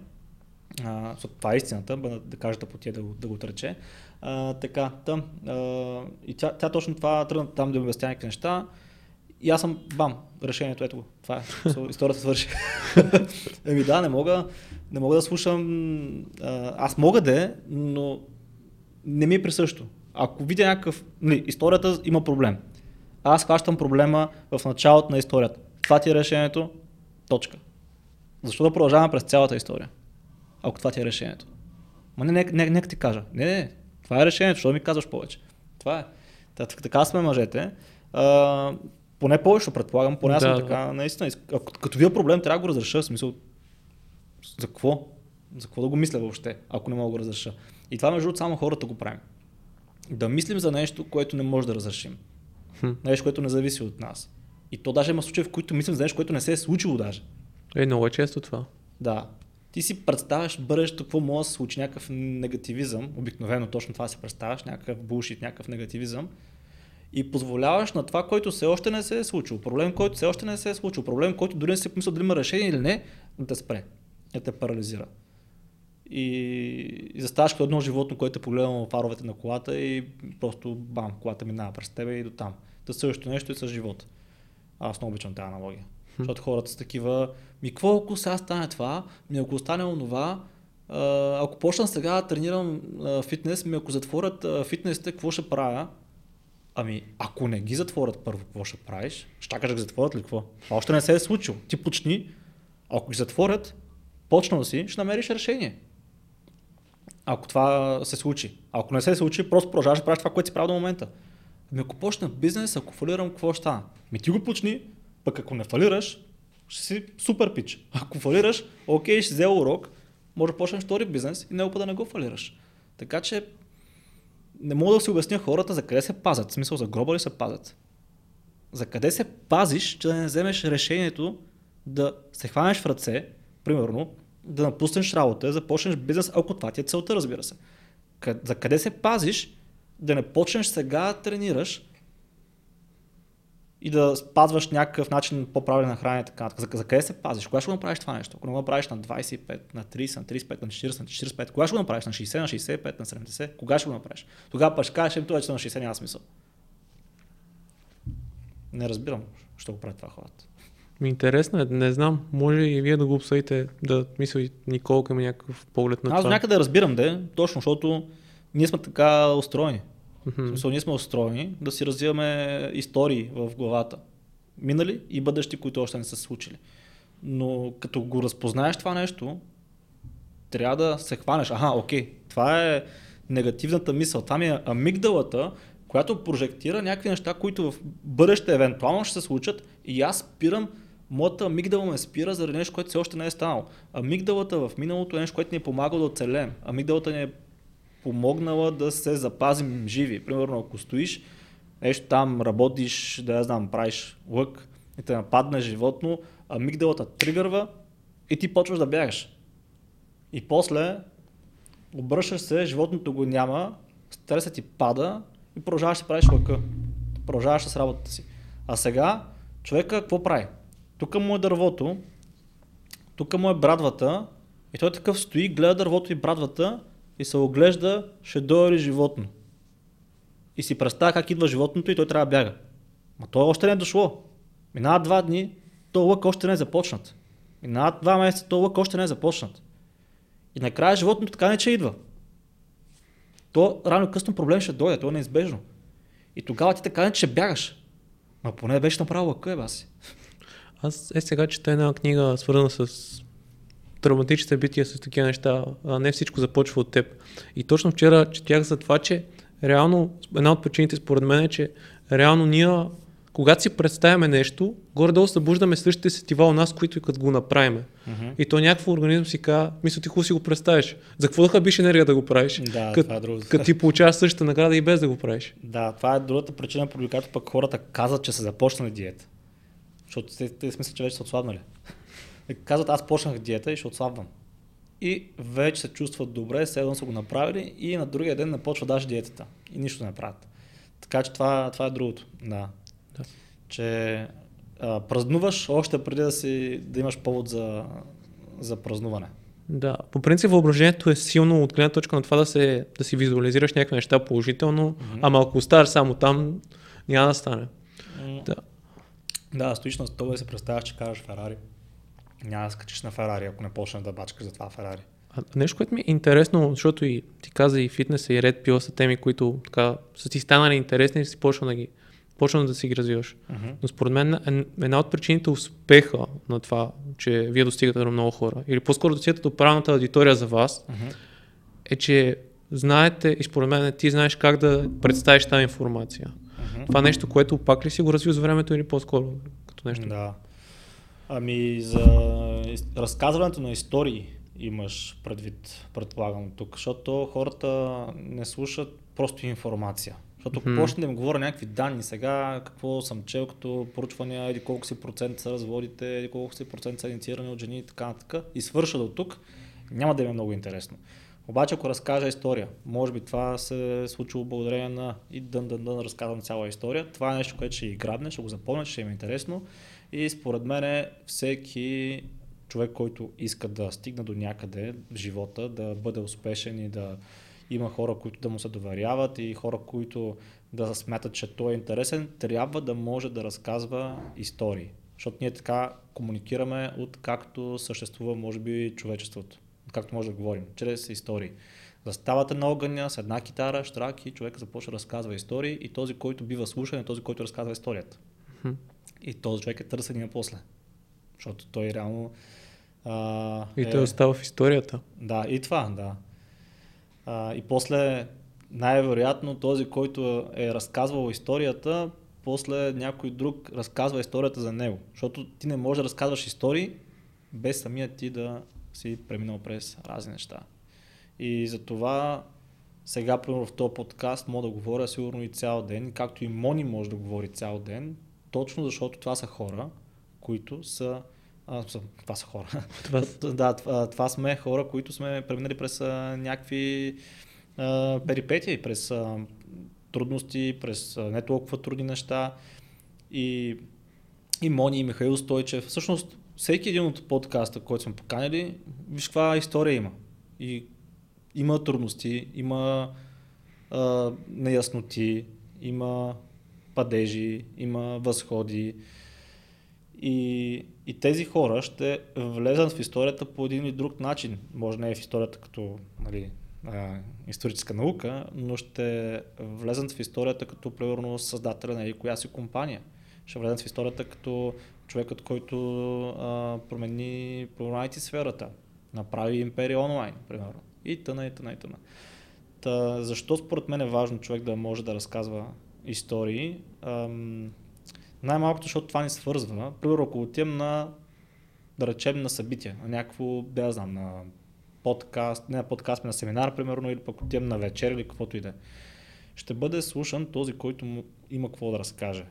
S2: А, това е истината, да, да каже тъпотия да, го- да го отрече. А, така, там. А, и тя, тя точно това тръгна там да ми обясня някакви неща. И аз съм, бам, решението, ето го. Това е. Историята свърши. *laughs* Еми да, не мога, не мога да слушам. Аз мога да, е, но не ми е присъщо. Ако видя някакъв... Нали, историята има проблем. Аз хващам проблема в началото на историята. Това ти е решението. Точка. Защо да продължаваме през цялата история? Ако това ти е решението. Ма не, не, не, нека ти кажа. Не, не, това е решението, защо да ми казваш повече? Това е. Та, така, сме мъжете. А, поне повече предполагам, поне аз
S1: Да,
S2: съм
S1: да.
S2: така, наистина. Ако, като вие проблем, трябва да го разреша. В смисъл, за какво? За какво да го мисля въобще, ако не мога да го разреша? И това между другото само хората го правим. Да мислим за нещо, което не може да разрешим.
S1: Хм.
S2: Нещо, което не зависи от нас. И то даже има случаи, в които мислим за нещо, което не се е случило даже.
S1: Е, много е често това.
S2: Да. Ти си представяш бъдещето, какво може да се случи, някакъв негативизъм, обикновено точно това си представяш, някакъв булшит, някакъв негативизъм и позволяваш на това, което все още не се е случило, проблем, който все още не се е случил, проблем, който дори не си помисля дали има решение или не, да спре, да те парализира. И, и заставаш като едно животно, което е погледнало фаровете на колата и просто бам, колата минава през тебе и до там. Та същото нещо и с живота. Аз много обичам тази аналогия. Защото хората са такива, ми какво ако сега стане това, ми ако стане онова, ако почна сега да тренирам фитнес, ми ако затворят фитнесите, какво ще правя? Ами, ако не ги затворят първо, какво ще правиш? Ще кажа, ги затворят ли какво? Това още не се е случило. Ти почни, ако ги затворят, почнал си, ще намериш решение. Ако това се случи. Ако не се случи, просто продължаваш да правиш това, което си правил до момента. Ами ако почна бизнес, ако фалирам, какво ще стане? Ми ти го почни, пък ако не фалираш, ще си супер пич. Ако фалираш, окей, ще взел урок, може да почнеш втори бизнес и него да не го фалираш. Така че не мога да си обясня хората за къде се пазят. В смисъл за гроба ли се пазят. За къде се пазиш, че да не вземеш решението да се хванеш в ръце, примерно, да напуснеш работа, да започнеш бизнес, ако това ти е целта, разбира се. За къде се пазиш, да не почнеш сега да тренираш и да спазваш някакъв начин по-правилен на хранене така. За, за къде се пазиш? Кога ще го направиш това нещо? Ако не го направиш на 25, на 30, на 35, на 40, на 45, кога ще го направиш? На 60, на 65, на 70? Кога ще го направиш? Тогава пък ще кажеш, това, че на 60 няма смисъл. Не разбирам, що го прави това хората.
S1: Интересно е, не знам. Може и вие да го обсъдите, да мисля и Николка има някакъв поглед на
S2: Аз
S1: това.
S2: Аз някъде разбирам, де, точно, защото ние сме така устроени. Mm-hmm. смисъл, ние сме устроени да си развиваме истории в главата. Минали и бъдещи, които още не са случили. Но като го разпознаеш това нещо, трябва да се хванеш. Аха, окей, това е негативната мисъл. Това ми е амигдалата, която прожектира някакви неща, които в бъдеще евентуално ще се случат и аз спирам моята амигдала ме спира заради нещо, което все още не е станало. Амигдалата в миналото е нещо, което ни е помагало да оцелем. Амигдалата ни е помогнала да се запазим живи. Примерно, ако стоиш, нещо там, работиш, да я знам, правиш лък и те нападне животно, амигдалата тригърва и ти почваш да бягаш. И после обръщаш се, животното го няма, стресът ти пада и продължаваш да правиш лъка. Продължаваш с работата си. А сега човека какво прави? Тук му е дървото, тук му е брадвата и той такъв стои, гледа дървото и брадвата и се оглежда, ще дойде животно. И си представя как идва животното и той трябва да бяга. Ма той още не е дошло. Минават два дни, то лък още не е започнат. Минават два месеца, то лък още не е започнат. И накрая животното така не че идва. То рано късно проблем ще дойде, то е неизбежно. И тогава ти така не че бягаш. Ма поне беше направил лъка, е баси.
S1: Аз е сега чета една книга, свързана с травматични събития с такива неща. А не всичко започва от теб. И точно вчера четях за това, че реално, една от причините според мен е, че реално ние, когато си представяме нещо, горе-долу събуждаме същите сетива у нас, които и като го направиме. Uh-huh. И то някакво организъм си казва, мисля ти хубаво си го представиш. За какво да хабиш енергия да го правиш?
S2: Да,
S1: Кът,
S2: това е друго.
S1: Като ти получаваш същата награда и без да го правиш.
S2: Да, това е другата причина, поради която пък хората казват, че са започнали диета. Защото те, те смисля, че вече са отслабнали. Казват, аз почнах диета и ще отслабвам. И вече се чувстват добре, седно са го направили и на другия ден не почва даже диетата. И нищо не правят. Така че това, това е другото. Да. да. Че а, празнуваш още преди да, си, да имаш повод за, за празнуване.
S1: Да, по принцип въображението е силно от гледна точка на това да, се, да си визуализираш някакви неща положително, mm-hmm. ама ако оставаш само там, няма да стане. Mm-hmm.
S2: Да. Да, стоиш на стола и се представяш, че караш Ферари няма да скачиш на Ферари, ако не почнеш да бачкаш за това Ферари.
S1: А, нещо, което ми е интересно, защото и ти каза и фитнеса и ред пила са теми, които така са ти станали интересни и си почна да ги почна да си ги развиваш. Uh-huh. Но според мен една от причините успеха на това, че вие достигате до много хора, или по-скоро достигате до правилната аудитория за вас, uh-huh. е, че знаете и според мен ти знаеш как да представиш тази информация. Uh-huh. Това нещо, което пак ли си го развил с времето или по-скоро като нещо?
S2: Да. Ами за разказването на истории имаш предвид, предполагам тук, защото хората не слушат просто информация. Защото ако mm-hmm. почне да им говоря някакви данни сега, какво съм чел като поручвания, еди колко си процент са разводите, еди колко си процент са инициирани от жени и така нататък, и свърша до тук, няма да им е много интересно. Обаче ако разкажа история, може би това се е случило благодарение на и дън дън дън разказвам цяла история, това е нещо, което ще ги грабне, ще го запомня, ще им е интересно и според мен всеки човек, който иска да стигне до някъде в живота, да бъде успешен и да има хора, които да му се доверяват и хора, които да смятат, че той е интересен, трябва да може да разказва истории. Защото ние така комуникираме от както съществува, може би, човечеството. Както може да говорим, чрез истории. Заставате на огъня с една китара, штрак и човек започва да разказва истории и този, който бива слушан е този, който разказва историята. И този човек е търсен и после. Защото той реално... А,
S1: И
S2: е,
S1: той остава в историята.
S2: Да, и това, да. А, и после, най-вероятно, този, който е разказвал историята, после някой друг разказва историята за него. Защото ти не можеш да разказваш истории, без самия ти да си преминал през разни неща. И затова сега, примерно в този подкаст, мога да говоря сигурно и цял ден, както и Мони може да говори цял ден, точно защото това са хора, които са а, това са хора.
S1: Това *laughs*
S2: Да, това, това сме хора, които сме преминали през а, някакви а, перипетии, през а, трудности, през а, не толкова трудни неща. И, и Мони, и Михаил Стойчев. Всъщност, всеки един от подкаста, който сме поканили, виж каква история има. И има трудности, има а, неясноти, има падежи, има възходи. И, и тези хора ще влезат в историята по един или друг начин. Може не е в историята като нали, а, историческа наука, но ще влезат в историята като примерно създателя на коя си компания. Ще влезат в историята като човекът, който а, промени, промени IT сферата, направи империя онлайн, примерно. И тъна, и тъна, и тъна. Та, защо според мен е важно човек да може да разказва истории? Ам, най-малкото, защото това ни свързва. Примерно, ако отидем на, да речем, на събитие, на някакво, да знам, на подкаст, не на подкаст, ами на семинар, примерно, или пък отидем на вечер или каквото и да е. Ще бъде слушан този, който му има какво да разкаже.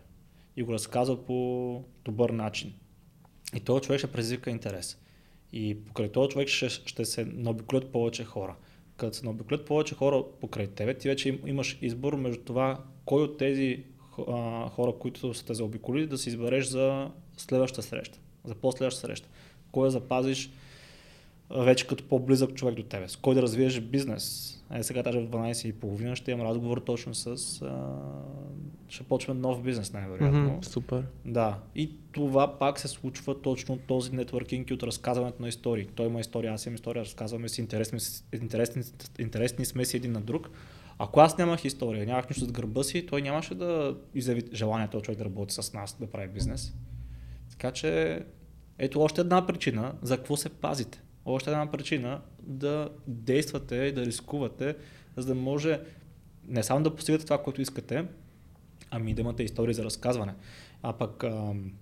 S2: И го разказва по добър начин. И този човек ще предизвика интерес. И покрай този човек ще, ще се наобиколят повече хора. Като се наобиколят повече хора покрай тебе, ти вече им- имаш избор между това кой от тези а, хора, които са те заобиколили, да си избереш за следващата среща, за последващата среща. Кой да запазиш вече като по-близък човек до тебе, с кой да развиеш бизнес. Е, сега даже в 12.30 ще имам разговор точно с... А, ще почваме нов бизнес, най-вероятно.
S1: Мгм, Супер.
S2: Да, и това пак се случва точно този нетворкинг и от разказването на истории. Той има история, аз имам история, разказваме си, интересни, интересни, интересни сме си един на друг. Ако аз нямах история, нямах нищо зад гърба си, той нямаше да изяви желание този човек да работи с нас, да прави бизнес. Така че ето още една причина за какво се пазите. Още една причина да действате и да рискувате, за да може не само да постигате това, което искате, ами да имате истории за разказване. А пък ам,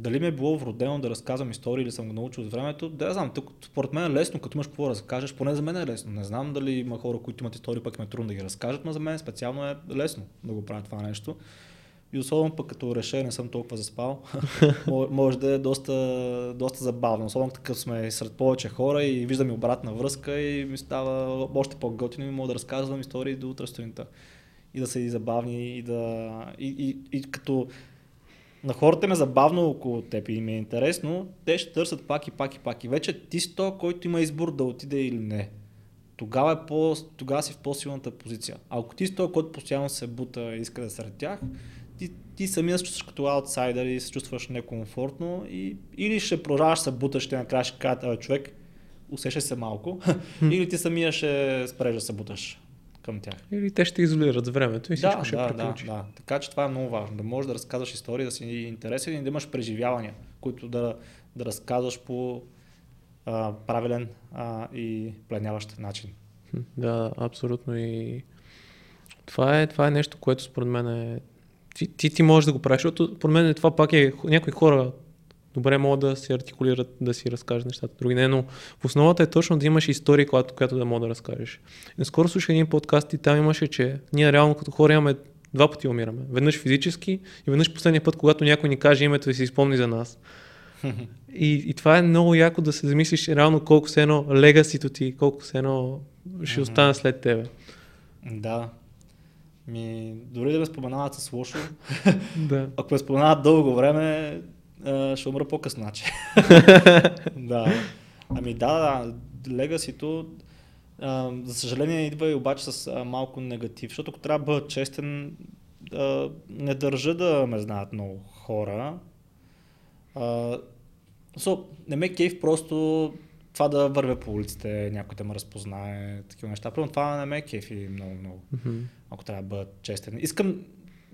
S2: дали ми е било вродено да разказвам истории или съм го научил от времето, да я знам. Тук, според мен е лесно, като имаш какво да разкажеш, поне за мен е лесно. Не знам дали има хора, които имат истории, пък им е трудно да ги разкажат, но за мен специално е лесно да го правя това нещо. И особено пък като решение не съм толкова заспал, *laughs* мо- може да е доста, доста забавно. Особено такъв сме сред повече хора и виждам и обратна връзка и ми става още по-готино и мога да разказвам истории до утре сутринта. И да са и забавни и да... И, и, и като на хората им е забавно около теб и им е интересно, те ще търсят пак и пак и пак. И вече ти си то, който има избор да отиде или не. Тогава, е по, тогава си в по-силната позиция. А ако ти си той, който постоянно се бута и иска да е сред тях, ти, ти самия се чувстваш като аутсайдер и се чувстваш некомфортно и, или ще продължаваш се буташ, ще накрая ще кажат, «Абе, човек, усещай се малко, *laughs* или ти самия ще спреш да се буташ към тях.
S1: Или те ще изолират с времето и всичко
S2: Да,
S1: ще
S2: да, да,
S1: приключи.
S2: да. Така че това е много важно. Да можеш да разказваш истории, да си интересен и да имаш преживявания, които да, да разказваш по а, правилен а, и пленяващ начин.
S1: Да, абсолютно и това е, това е нещо, което според мен е... Ти, ти, ти можеш да го правиш, защото според мен това пак е... Някои хора добре могат да си артикулират, да си разкажат нещата, други не, но в основата е точно да имаш история, която, която да мога да разкажеш. И наскоро слушах един подкаст и там имаше, че ние реално като хора имаме два пъти умираме. Веднъж физически и веднъж последния път, когато някой ни каже името и се изпомни за нас. *laughs* И, и това е много яко да се замислиш реално колко се едно легасито ти, колко се едно ще остане след тебе.
S2: Да. Ми, дори да ме споменават с лошо, *laughs*
S1: Да.
S2: ако ме споменават дълго време, а, ще умра по-късно. Значи. *laughs* да. Ами да, да, легасито, а, за съжаление, идва и обаче с а, малко негатив, защото ако трябва да бъда честен, а, не държа да ме знаят много хора. А, so, не ме кейв просто това да вървя по улиците, някой да ме разпознае, такива неща. Примерно това не ме е кефи много, много.
S1: Мгм.
S2: Ако трябва да бъда честен. Искам,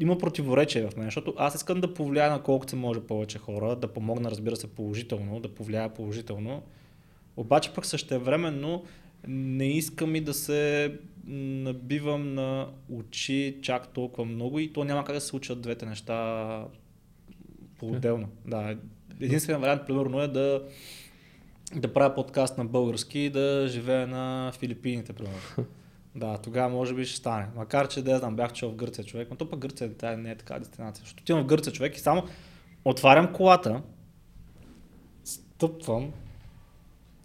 S2: има противоречие в мен, защото аз искам да повлияя на колкото се може повече хора, да помогна, разбира се, положително, да повлияя положително. Обаче пък същевременно не искам и да се набивам на очи чак толкова много и то няма как да се случат двете неща по-отделно. Да, единственият вариант, примерно, е да, да правя подкаст на български и да живея на Филипините, примерно. Да, тогава може би ще стане. Макар, че да знам, бях чел в Гърция човек, но то пък Гърция тя не е така дестинация. Защото отивам в Гърция човек и само отварям колата, стъпвам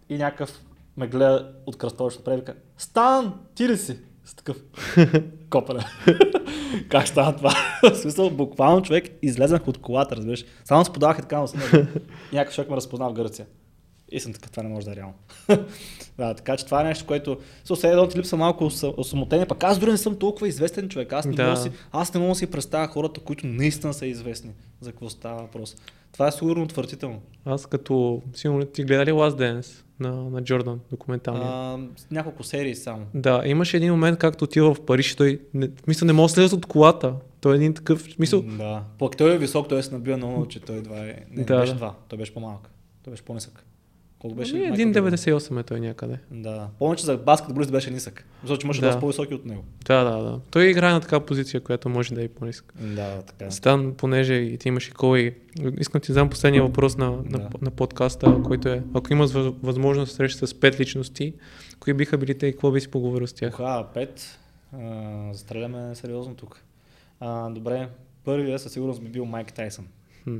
S2: и някакъв ме гледа от кръстовището напред и вика, Стан, ти ли си? С такъв *laughs* копеле. *laughs* как стана това? *laughs* в смисъл, буквално човек излезнах от колата, разбираш. Само се подавах и така, но някакъв човек ме разпозна в Гърция. И съм така, това не може да е реално. *laughs* да, така че това е нещо, което... Со все едно ти липса малко оса- осамотение, пък аз дори не съм толкова известен човек. Аз не,
S1: Да.
S2: мога, си, аз не мога да си представя хората, които наистина са известни. За какво става въпрос. Това е сигурно отвратително.
S1: Аз като... Сигурно ти гледа ли Last Dance на, на Джордан, документалния?
S2: А, с няколко серии само.
S1: Да, имаше един момент, както отива в Париж, той, не, мисля, не може да слезе от колата. Той е един такъв, мисъл,
S2: Да. Пък той е висок, той се набива много, че той едва е... Не,
S1: Да,
S2: беше два. Той беше по-малък. Той беше по-нисък. Колко беше?
S1: ами,
S2: Джордан?
S1: 1,98 е той някъде.
S2: Да. Помня, че за баскетболист беше нисък. Защото имаше
S1: Да.
S2: доста по-високи от него.
S1: Да, да, да. Той играе на такава позиция, която може да е по-ниска.
S2: Да, така. е.
S1: Стан, понеже и ти имаш и кол и искам да ти задам последния въпрос на, на,
S2: Да.
S1: на подкаста, който е, ако имаш въз- възможност да срещаш с пет личности, кои биха били те и какво би си поговорил с тях?
S2: Оха, пет. А, Застреляме сериозно тук. А, добре, първия със сигурност би бил Майк Тайсън.
S1: Хм.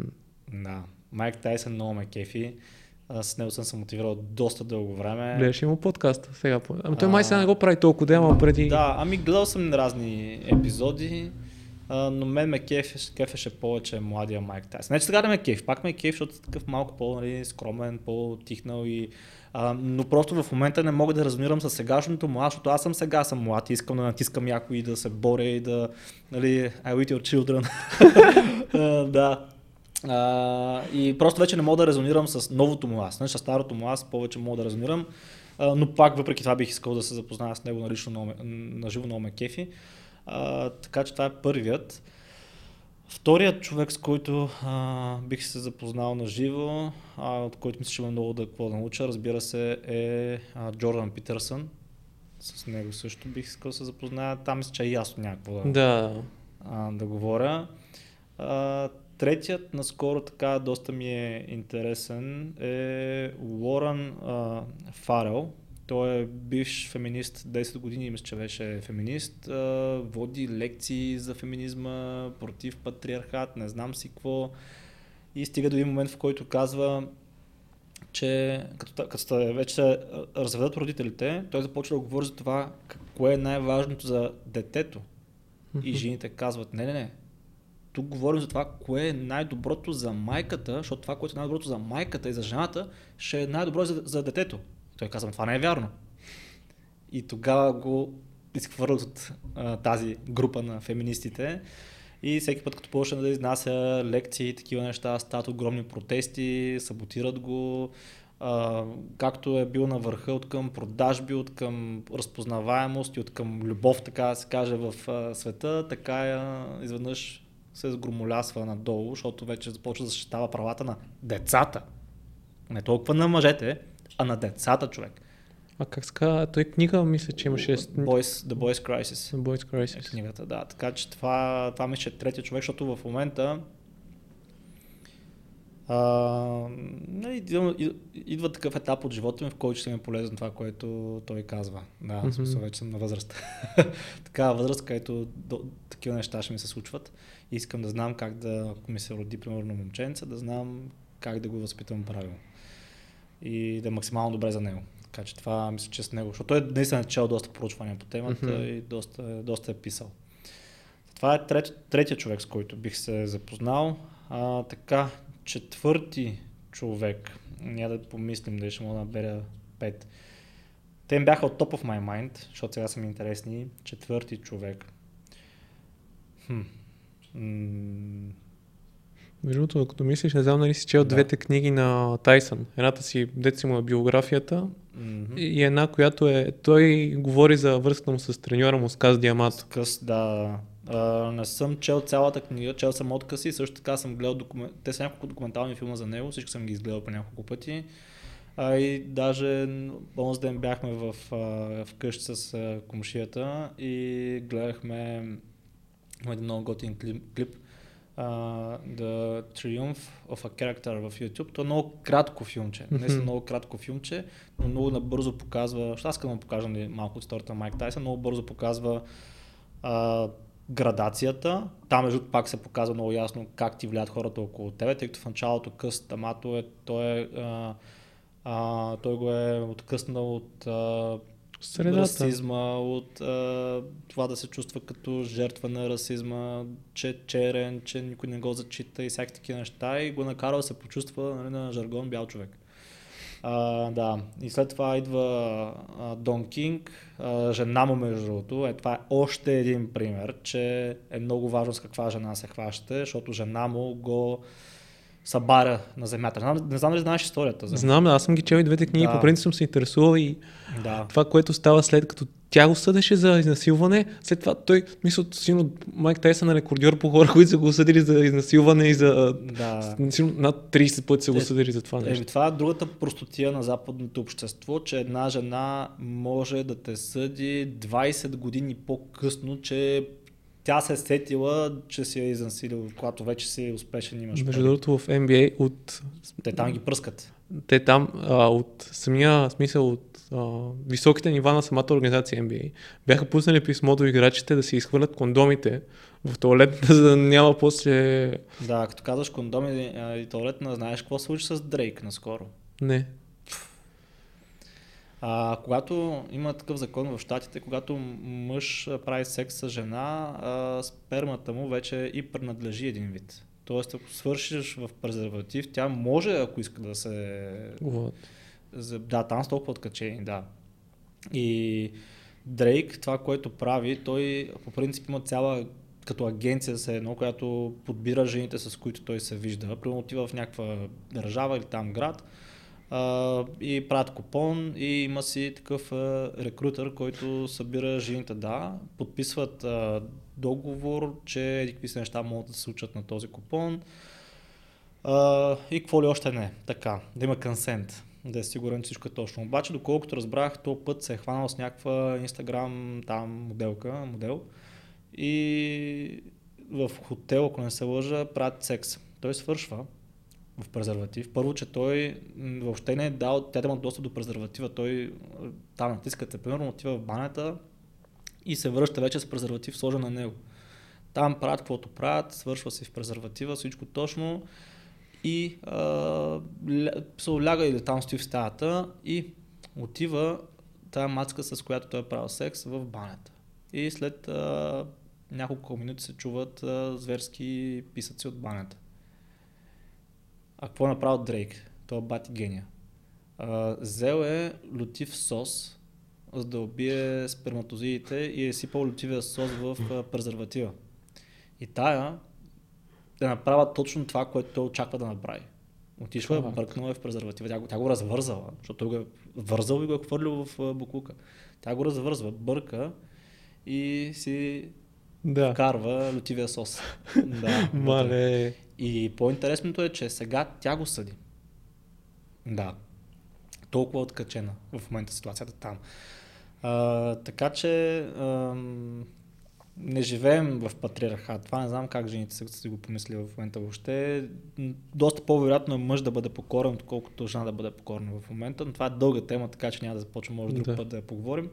S2: Да. Майк Тайсън много ме кефи. С него съм се мотивирал доста дълго време.
S1: Гледаш ли му подкаста сега? Ами той
S2: А,
S1: май сега не го прави толкова ден, ама преди...
S2: Да, ами гледал съм разни епизоди, а, но мен ме кефеше, кефеше повече младия Майк Тайсън. Не, че сега да ме кеф, пак ме кеф, защото е такъв малко по-скромен, по-тихнал и... А, но просто в момента не мога да резонирам с сегашното му, защото аз съм сега съм млад и искам да натискам някой и да се боря и да... Нали, I with your children. *laughs* А, да. А, и просто вече не мога да резонирам с новото му аз. С старото му аз повече мога да резонирам. А, но пак, въпреки това, бих искал да се запозная с него на лично на живо много ме кефи. А, така че това е първият. Вторият човек, с който а, бих се запознал на живо, от който мисля, че има много да какво да науча, разбира се, е а, Джордан Питърсън. С него също бих искал да се запозная. Там мисля, че е ясно някакво да,
S1: Да.
S2: а, да говоря. А, третият наскоро така доста ми е интересен е Лоран а, Фарел. Той е бивш феминист, 10 години мисля, че беше феминист. А, води лекции за феминизма, против патриархат, не знам си какво. И стига до един момент, в който казва, че като, като вече се разведат родителите, той започва да говори за това какво е най-важното за детето. И жените казват, не, не, не, тук говорим за това, кое е най-доброто за майката, защото това, което е най-доброто за майката и за жената, ще е най-добро за, за детето. Той казва, това не е вярно. И тогава го изхвърлят от а, тази група на феминистите. И всеки път, като почне да изнася лекции и такива неща, стават огромни протести, саботират го. А, както е бил на върха от към продажби, от към разпознаваемост и от към любов, така да се каже, в а, света, така а, изведнъж се сгромолясва надолу, защото вече започва да защитава правата на децата. Не толкова на мъжете, а на децата човек.
S1: А как ска, той книга, мисля, че имаше
S2: Boys, The Boys Crisis.
S1: Boys
S2: е
S1: Crisis.
S2: книгата, да. Така че това, това мисля, че е третия човек, защото в момента а, нали, идва, такъв етап от живота ми, в който ще ми е полезно това, което той казва. Да, в смисъл вече съм на възраст. *laughs* Такава възраст, където до, такива неща ще ми се случват. И искам да знам как да, ако ми се роди, примерно, момченце, да знам как да го възпитам правилно. И да е максимално добре за него. Така че това мисля, че с него, защото той наистина е чел доста проучвания по темата и доста, доста е писал. Това е трет, третия човек, с който бих се запознал. А, така, четвърти човек, няма да помислим дали ще мога да наберя пет. Те им бяха от top of my mind, защото сега са ми интересни. Четвърти човек. Хм. М,
S1: Между другото, като мислиш, не знам нали си чел
S2: Да.
S1: двете книги на Тайсън. Едната си, дете си му е биографията
S2: Мгм.
S1: и една, която е, той говори за връзката му с треньора му с Каз Диамато.
S2: Къс, да. А, не съм чел цялата книга, чел съм откъси, също така съм гледал документ... Те са няколко документални филма за него, всички съм ги изгледал по няколко пъти. А и даже онзи ден бяхме в, а, вкъщи с комшията и гледахме един много готин клип, клип The Triumph of a Character в YouTube. То е много кратко филмче. Е много кратко филмче, но много набързо показва, ще аз искам да покажа нали, малко от историята на Майк Тайсън, много бързо показва а, градацията. Там между пак се показва много ясно как ти влияят хората около тебе, тъй като в началото къс Тамато е, той е а, а, той го е откъснал от а,
S1: Средата.
S2: расизма, от а, това да се чувства като жертва на расизма, че е черен, че никой не го зачита и всякакви такива неща и го накара да се почувства нали, на жаргон бял човек. А, да, и след това идва а, Дон Кинг, а, жена му между другото. Е, това е още един пример, че е много важно с каква жена се хващате, защото жена му го събаря на земята. Не знам, не знам дали знаеш историята за
S1: Знам, аз съм ги чел и двете книги,
S2: Да.
S1: по принцип съм се интересувал и
S2: Да.
S1: това, което става след като тя го съдеше за изнасилване, след това той, мисля, силно Майк Тайсън е рекордьор по хора, *laughs* които са го осъдили за изнасилване и за...
S2: Да.
S1: Силно над 30 пъти са го
S2: Е,
S1: осъдили за това нещо.
S2: това е другата простотия на западното общество, че една жена може да те съди 20 години по-късно, че тя се е сетила, че си е изнасилил, когато вече си успешен имаш.
S1: Между другото в NBA от
S2: Те там ги пръскат.
S1: те там а, от самия смисъл от а, високите нива на самата организация NBA бяха пуснали писмо до играчите да си изхвърлят кондомите в туалетната, за да няма после...
S2: Да, като казваш кондоми а, и туалетна, знаеш какво се случи с Дрейк наскоро?
S1: Не.
S2: А, когато има такъв закон в Штатите, когато мъж прави секс с жена, а, спермата му вече и принадлежи един вид. Тоест, ако свършиш в презерватив, тя може, ако иска да се...
S1: Говорят.
S2: За- Да, там са толкова откачени, да. И Дрейк, това, което прави, той по принцип има цяла като агенция се едно, която подбира жените, с които той се вижда. Примерно отива в някаква държава или там град а, и правят купон и има си такъв а, рекрутър, който събира жените, да, подписват а, договор, че еди какви си неща могат да се случат на този купон. А, и какво ли още не. Така, да има консент, да е сигурен, че всичко е точно. Обаче, доколкото разбрах, то път се е хванал с някаква инстаграм там моделка, модел. И в хотел, ако не се лъжа, правят секс. Той свършва в презерватив. Първо, че той въобще не е дал, тя да има достъп до презерватива. Той а, там натискате, примерно, отива в банята и се връща вече с презерватив сложен на него. Там правят каквото правят, свършва се в презерватива, всичко точно и а, се ляга или там стои в стаята и отива тая мацка, с която той е правил секс в банята. И след а, няколко минути се чуват а, зверски писъци от банята. А какво е направил Дрейк? Той е бати гения. А, взел е лютив сос, за да убие сперматозидите и е сипал лютивия сос в а, презерватива. И тая да направят точно това, което той очаква да направи. Отишла е, бъркнала е в презерватива. Тя, го- тя го развързала, защото той го е вързал и го е хвърлил в буклука. Тя го развързва, бърка и си
S1: Да.
S2: вкарва лютивия сос. *laughs* да.
S1: Мале.
S2: И по-интересното е, че сега тя го съди. Да. Толкова откачена в момента ситуацията там. А, така че ам, не живеем в патриархат. Това не знам как жените са си го помислили в момента въобще. Доста по-вероятно е мъж да бъде покорен, отколкото жена да бъде покорена в момента. Но това е дълга тема, така че няма да започвам, може друг
S1: Да.
S2: път да я поговорим.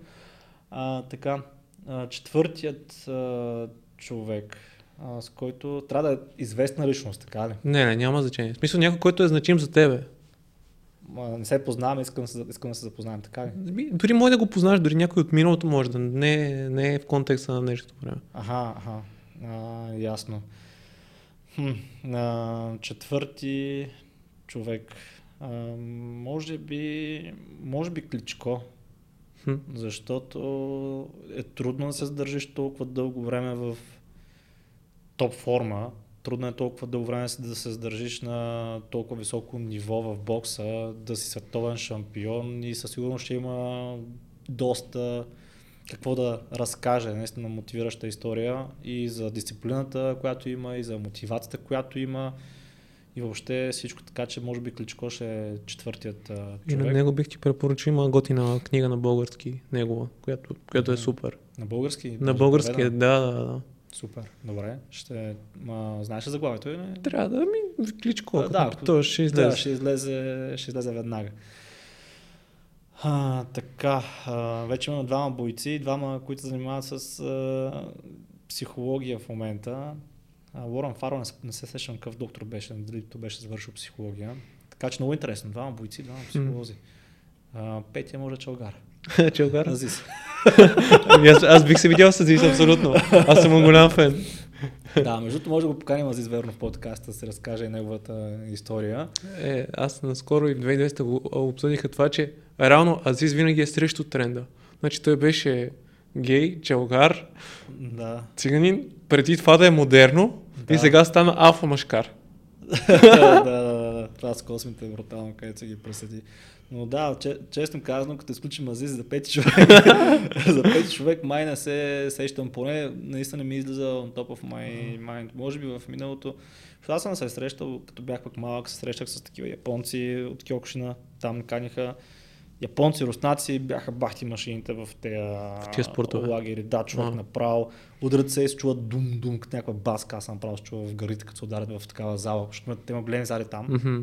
S2: А, така, а, четвъртият а, човек, а, с който трябва да е известна личност, така ли?
S1: Не, не, няма значение. В смисъл някой, който е значим за тебе.
S2: Не се познаваме, искам, искам да се запознаем, така ли?
S1: Дори може да го познаеш, дори някой от миналото може да не, не е в контекста на днешното време.
S2: Аха, аха, а, ясно. Хм, а, четвърти човек. А, може би, може би Кличко,
S1: Хм.
S2: защото е трудно да се задържиш толкова дълго време в топ форма. Трудно е толкова дълго време да се задържиш на толкова високо ниво в бокса, да си световен шампион и със сигурност ще има доста какво да разкаже, наистина мотивираща история и за дисциплината, която има, и за мотивацията, която има. И въобще всичко така, че може би Кличко ще е четвъртият човек.
S1: И на него бих ти препоръчал, има готина книга на български, негова, която, която е супер.
S2: На български?
S1: На български, да, да, да.
S2: Супер, добре. Ще... Ма, знаеш ли заглавието или не?
S1: Трябва да ми Кличко,
S2: А, да,
S1: то ще излезе.
S2: Да, ще излезе, ще излезе веднага. А, така, а, вече имаме двама бойци, двама, които се занимават с а, психология в момента. А, Лорен Фаро не, се- сещам какъв доктор беше, дали то беше завършил психология. Така че много интересно. Двама бойци, двама психолози. А, Петия може чалгар. *laughs*
S1: Челгар?
S2: Азис.
S1: Ами аз, аз бих се видял с Азис, абсолютно. Аз съм голям фен.
S2: да, между другото може да го поканим Азис верно в подкаста, да се разкаже и неговата история.
S1: Е, аз наскоро и в 2200 го обсъдиха това, че реално Азис винаги е срещу тренда. Значи той беше гей, челгар,
S2: Да.
S1: циганин, преди това да е модерно
S2: Да.
S1: и сега стана алфа машкар. *laughs*
S2: да, да, да, да, това с космите е брутално, където се ги пресети. Но да, че, честно казано, като изключим Азиз за пети човек, *laughs* за пети човек май не се сещам, поне наистина не ми излиза on top of my mind. Може би в миналото, защото аз съм се срещал, като бях пък малък, се срещах с такива японци от Кьокшина, там каниха японци, руснаци, бяха бахти машините в тези лагери. Да, човек
S1: А.
S2: направо. Ударят се и се чува дум, дум, като някаква баска. Аз съм направо се чува в гарите, като се ударят в такава зала, защото те има големи зали там.
S1: Мгм.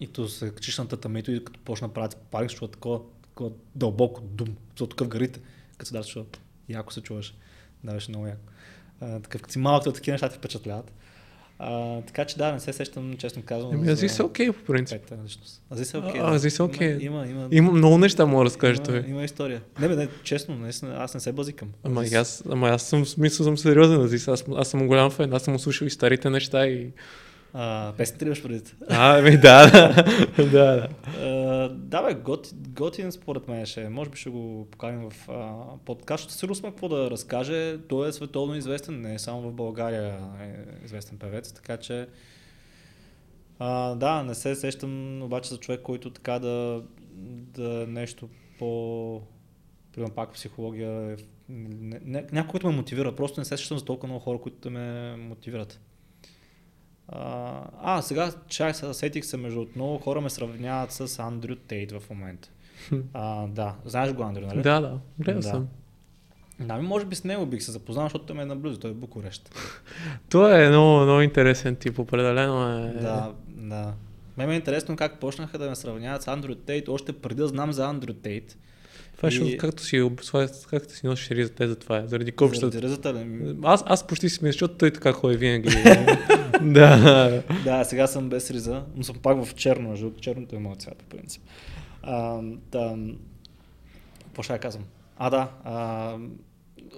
S2: И то се качиш на татамито и като почна да правят парик, се чува такова, такова дълбоко дум, защото тук в гарите, като се дадат, чува, яко се чуваш. Да, беше много яко. А, такъв, като си малък, такива неща те впечатляват. А, така че да, не се сещам, честно казвам.
S1: Еми, Азис е окей, по принцип.
S2: Петата личност. Азис е окей.
S1: А,
S2: да.
S1: Азис е окей.
S2: Има, има, има,
S1: Има много неща, мога да разкажеш
S2: има,
S1: той.
S2: има история. Не, бе, не, честно, наистина, аз не се базикам.
S1: Ама,
S2: Азис-
S1: аз, ама аз съм в смисъл съм сериозен, Азис. Аз, аз съм голям фен. Аз съм слушал и старите неща и...
S2: А, песните ли имаш преди?
S1: А, ами да, да. да, да.
S2: Да, бе, готи, готин според мен ще. е. Може би ще го поканим в uh, подкаст. Сигурно сме какво да разкаже. Той е световно известен, не е само в България е известен певец, така че uh, да, не се сещам обаче за човек, който така да, да е нещо по примерно пак психология, е не, не, някой, който ме мотивира. Просто не се сещам за толкова много хора, които ме мотивират. А, сега чак се сетих се, между много хора ме сравняват с Андрю Тейт в момента. А, да, знаеш го Андрю, нали?
S1: Да, да. Гледал
S2: Да.
S1: съм.
S2: Да, ми може би с него бих се запознал, защото той ме е наблизо, той е Букурещ. *laughs*
S1: Той е много, много интересен тип, определено е.
S2: Да, да. Мен ме е интересно как почнаха да ме сравняват с Андрю Тейт, още преди да знам за Андрю Тейт.
S1: Това
S2: И-
S1: както си, обсва- както си носиш ризата, е за това е, заради копчетата.
S2: Заради ризата ли?
S1: Аз, аз почти си мисля, защото той така ходи винаги. *laughs* да.
S2: Да, сега съм без риза, но съм пак в черно, между другото, черното е моят цвят по принцип. А, да, какво ще казвам? А, да, а,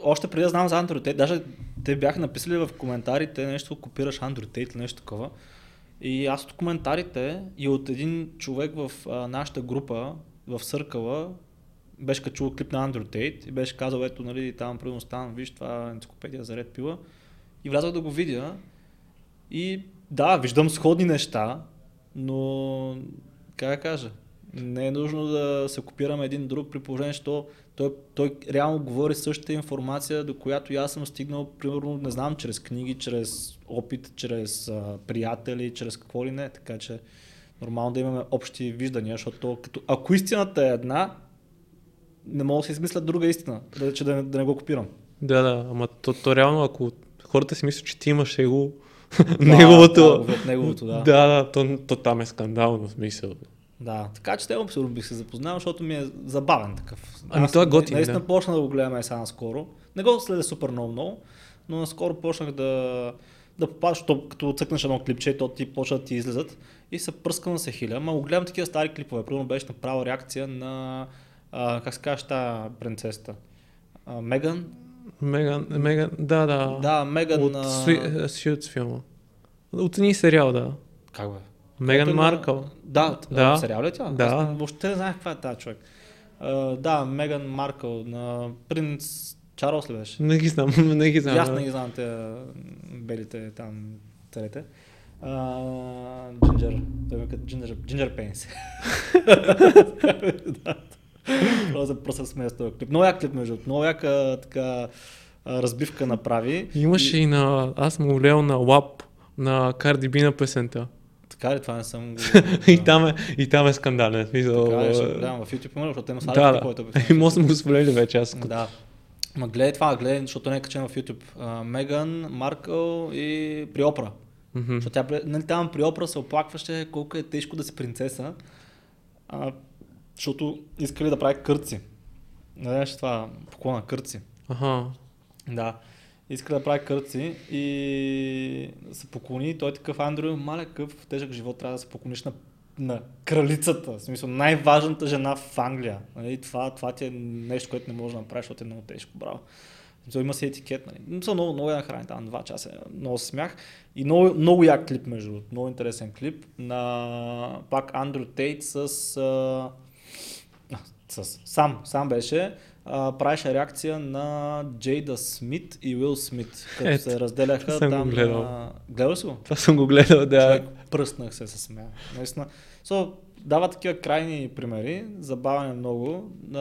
S2: още преди да знам за Андрю Тейт, даже те бяха написали в коментарите нещо, копираш Андрю Тейт или нещо такова. И аз от коментарите и от един човек в а, нашата група, в Съркъла, беше качул клип на Андрю Тейт и беше казал, ето, нали, там, примерно, стан, виж, това е енциклопедия за ред пила. И влязах да го видя и да, виждам сходни неща, но как да кажа, не е нужно да се копираме един друг при положение, че то- той, той реално говори същата информация, до която и аз съм стигнал, примерно, не знам, чрез книги, чрез опит, чрез а, приятели, чрез какво ли не, така че нормално да имаме общи виждания, защото то като, ако истината е една, не мога да се измисля друга истина, да, че да, не- да не го копирам.
S1: да, да, ама то, то реално, ако хората си мислят, че ти имаш его, *laughs* неговото...
S2: Да, неговото, да.
S1: да, да, то, то там е скандално, смисъл.
S2: Да, така че него сигурно бих се запознал, защото ми е забавен такъв.
S1: Ами той е готин,
S2: Наистина
S1: да.
S2: почна да го гледаме сега наскоро. Не го следя супер много, много, но наскоро почнах да, да попадаш, като цъкнеш едно клипче, то ти почва да ти излизат и се пръскам да се хиля. Ма го гледам такива стари клипове. Примерно беше направила реакция на, а, как се казва, тази принцесата? А, Меган?
S1: Меган, Меган, да, да.
S2: Да, Меган
S1: От. Сви- Сюитс филма. От един сериал, да.
S2: Как бе?
S1: Меган Маркъл.
S2: Да,
S1: Да.
S2: сериал ли е тя?
S1: Да.
S2: Аз въобще не знаех каква е тази човек. Uh, да, Меган Маркъл на принц Чарлз ли беше?
S1: Не ги знам, *laughs* не ги знам.
S2: Аз не ги знам те белите там повторете. Джинджер, той вика Джинджер, Джинджер Пенс. *laughs* *laughs* Просто просто смея с този клип. Много як клип, между. Много яка така разбивка направи.
S1: Имаше и, и на... Аз съм го гледал на лап на Карди Би на песента.
S2: Така ли, това не съм го... *laughs*
S1: и, там е, и там е скандален. Смисъл,
S2: така ли, ще гледам в YouTube, има, защото има
S1: да, да.
S2: който
S1: И *laughs* може съм го споделили вече аз.
S2: Да. Ма гледай това, гледай, защото не е качен в YouTube. Меган, Маркъл и при Опра. Mm-hmm. Защото тя, нали, там при Опра се оплакваше колко е тежко да си принцеса, а, защото искали да прави кърци. Не знаеш това, поклона кърци.
S1: Ага.
S2: Да. Иска да прави кърци и се поклони. Той е такъв Андрю, маля, какъв тежък живот трябва да се поклониш на, на кралицата. В смисъл, най-важната жена в Англия. Нали? Това, това ти е нещо, което не можеш да направиш, защото е много тежко. Браво. So, има си етикет. Нали. Са много, много я храни там, два часа. Много смях. И много, много як клип, между другото. Много интересен клип на пак Андрю Тейт с, а... с сам, сам беше а, правеше реакция на Джейда Смит и Уил Смит, като Ет, се разделяха
S1: съм
S2: там.
S1: Го гледал.
S2: На... Гледал си го?
S1: Това съм го гледал, да. Човек
S2: пръснах се с смея. Наистина. So, дава такива крайни примери, забавен е много, а,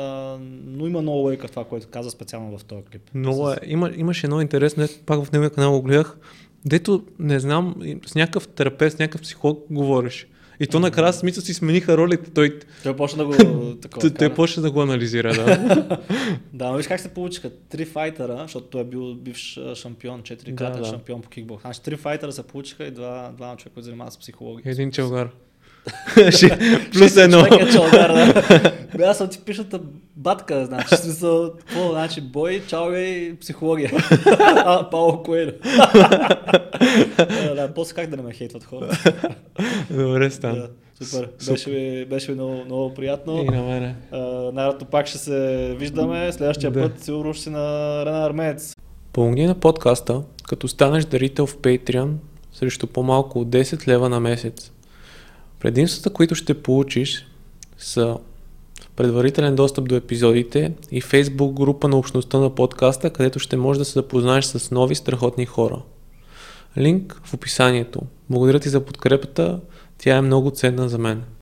S2: но има много лойка това, което каза специално в този клип.
S1: Много е. Има, имаше едно интересно, пак в неговия канал го гледах, дето не знам, с някакъв терапевт, с някакъв психолог говориш. И то накрая смисъл си смениха ролите. Той,
S2: той почна да го... *laughs*
S1: Такова, той, почна да го анализира, да. *laughs*
S2: да, но виж как се получиха. Три файтера, защото той е бил бивш шампион, четири кратък да, да. шампион по кикбокс. Значи три файтера се получиха и два, два човека, които занимават с психология.
S1: Един челгар. *laughs* Плюс едно.
S2: Е *laughs* аз съм типичната батка, значи, смисъл, какво, значи, бой, чао и психология. *laughs* а, Пауло Коелho. да, после как да не ме хейтват хора.
S1: Добре, стан. Да,
S2: супер. Беше ми, беше ми много, много приятно.
S1: И на мене.
S2: най-рато пак ще се виждаме. Следващия да. път сигурно ще си на Рена Армеец.
S1: Помогни на подкаста, като станеш дарител в Patreon срещу по-малко от 10 лева на месец. Предимствата, които ще получиш са предварителен достъп до епизодите и Facebook група на общността на подкаста, където ще можеш да се запознаеш с нови страхотни хора. Линк в описанието. Благодаря ти за подкрепата, тя е много ценна за мен.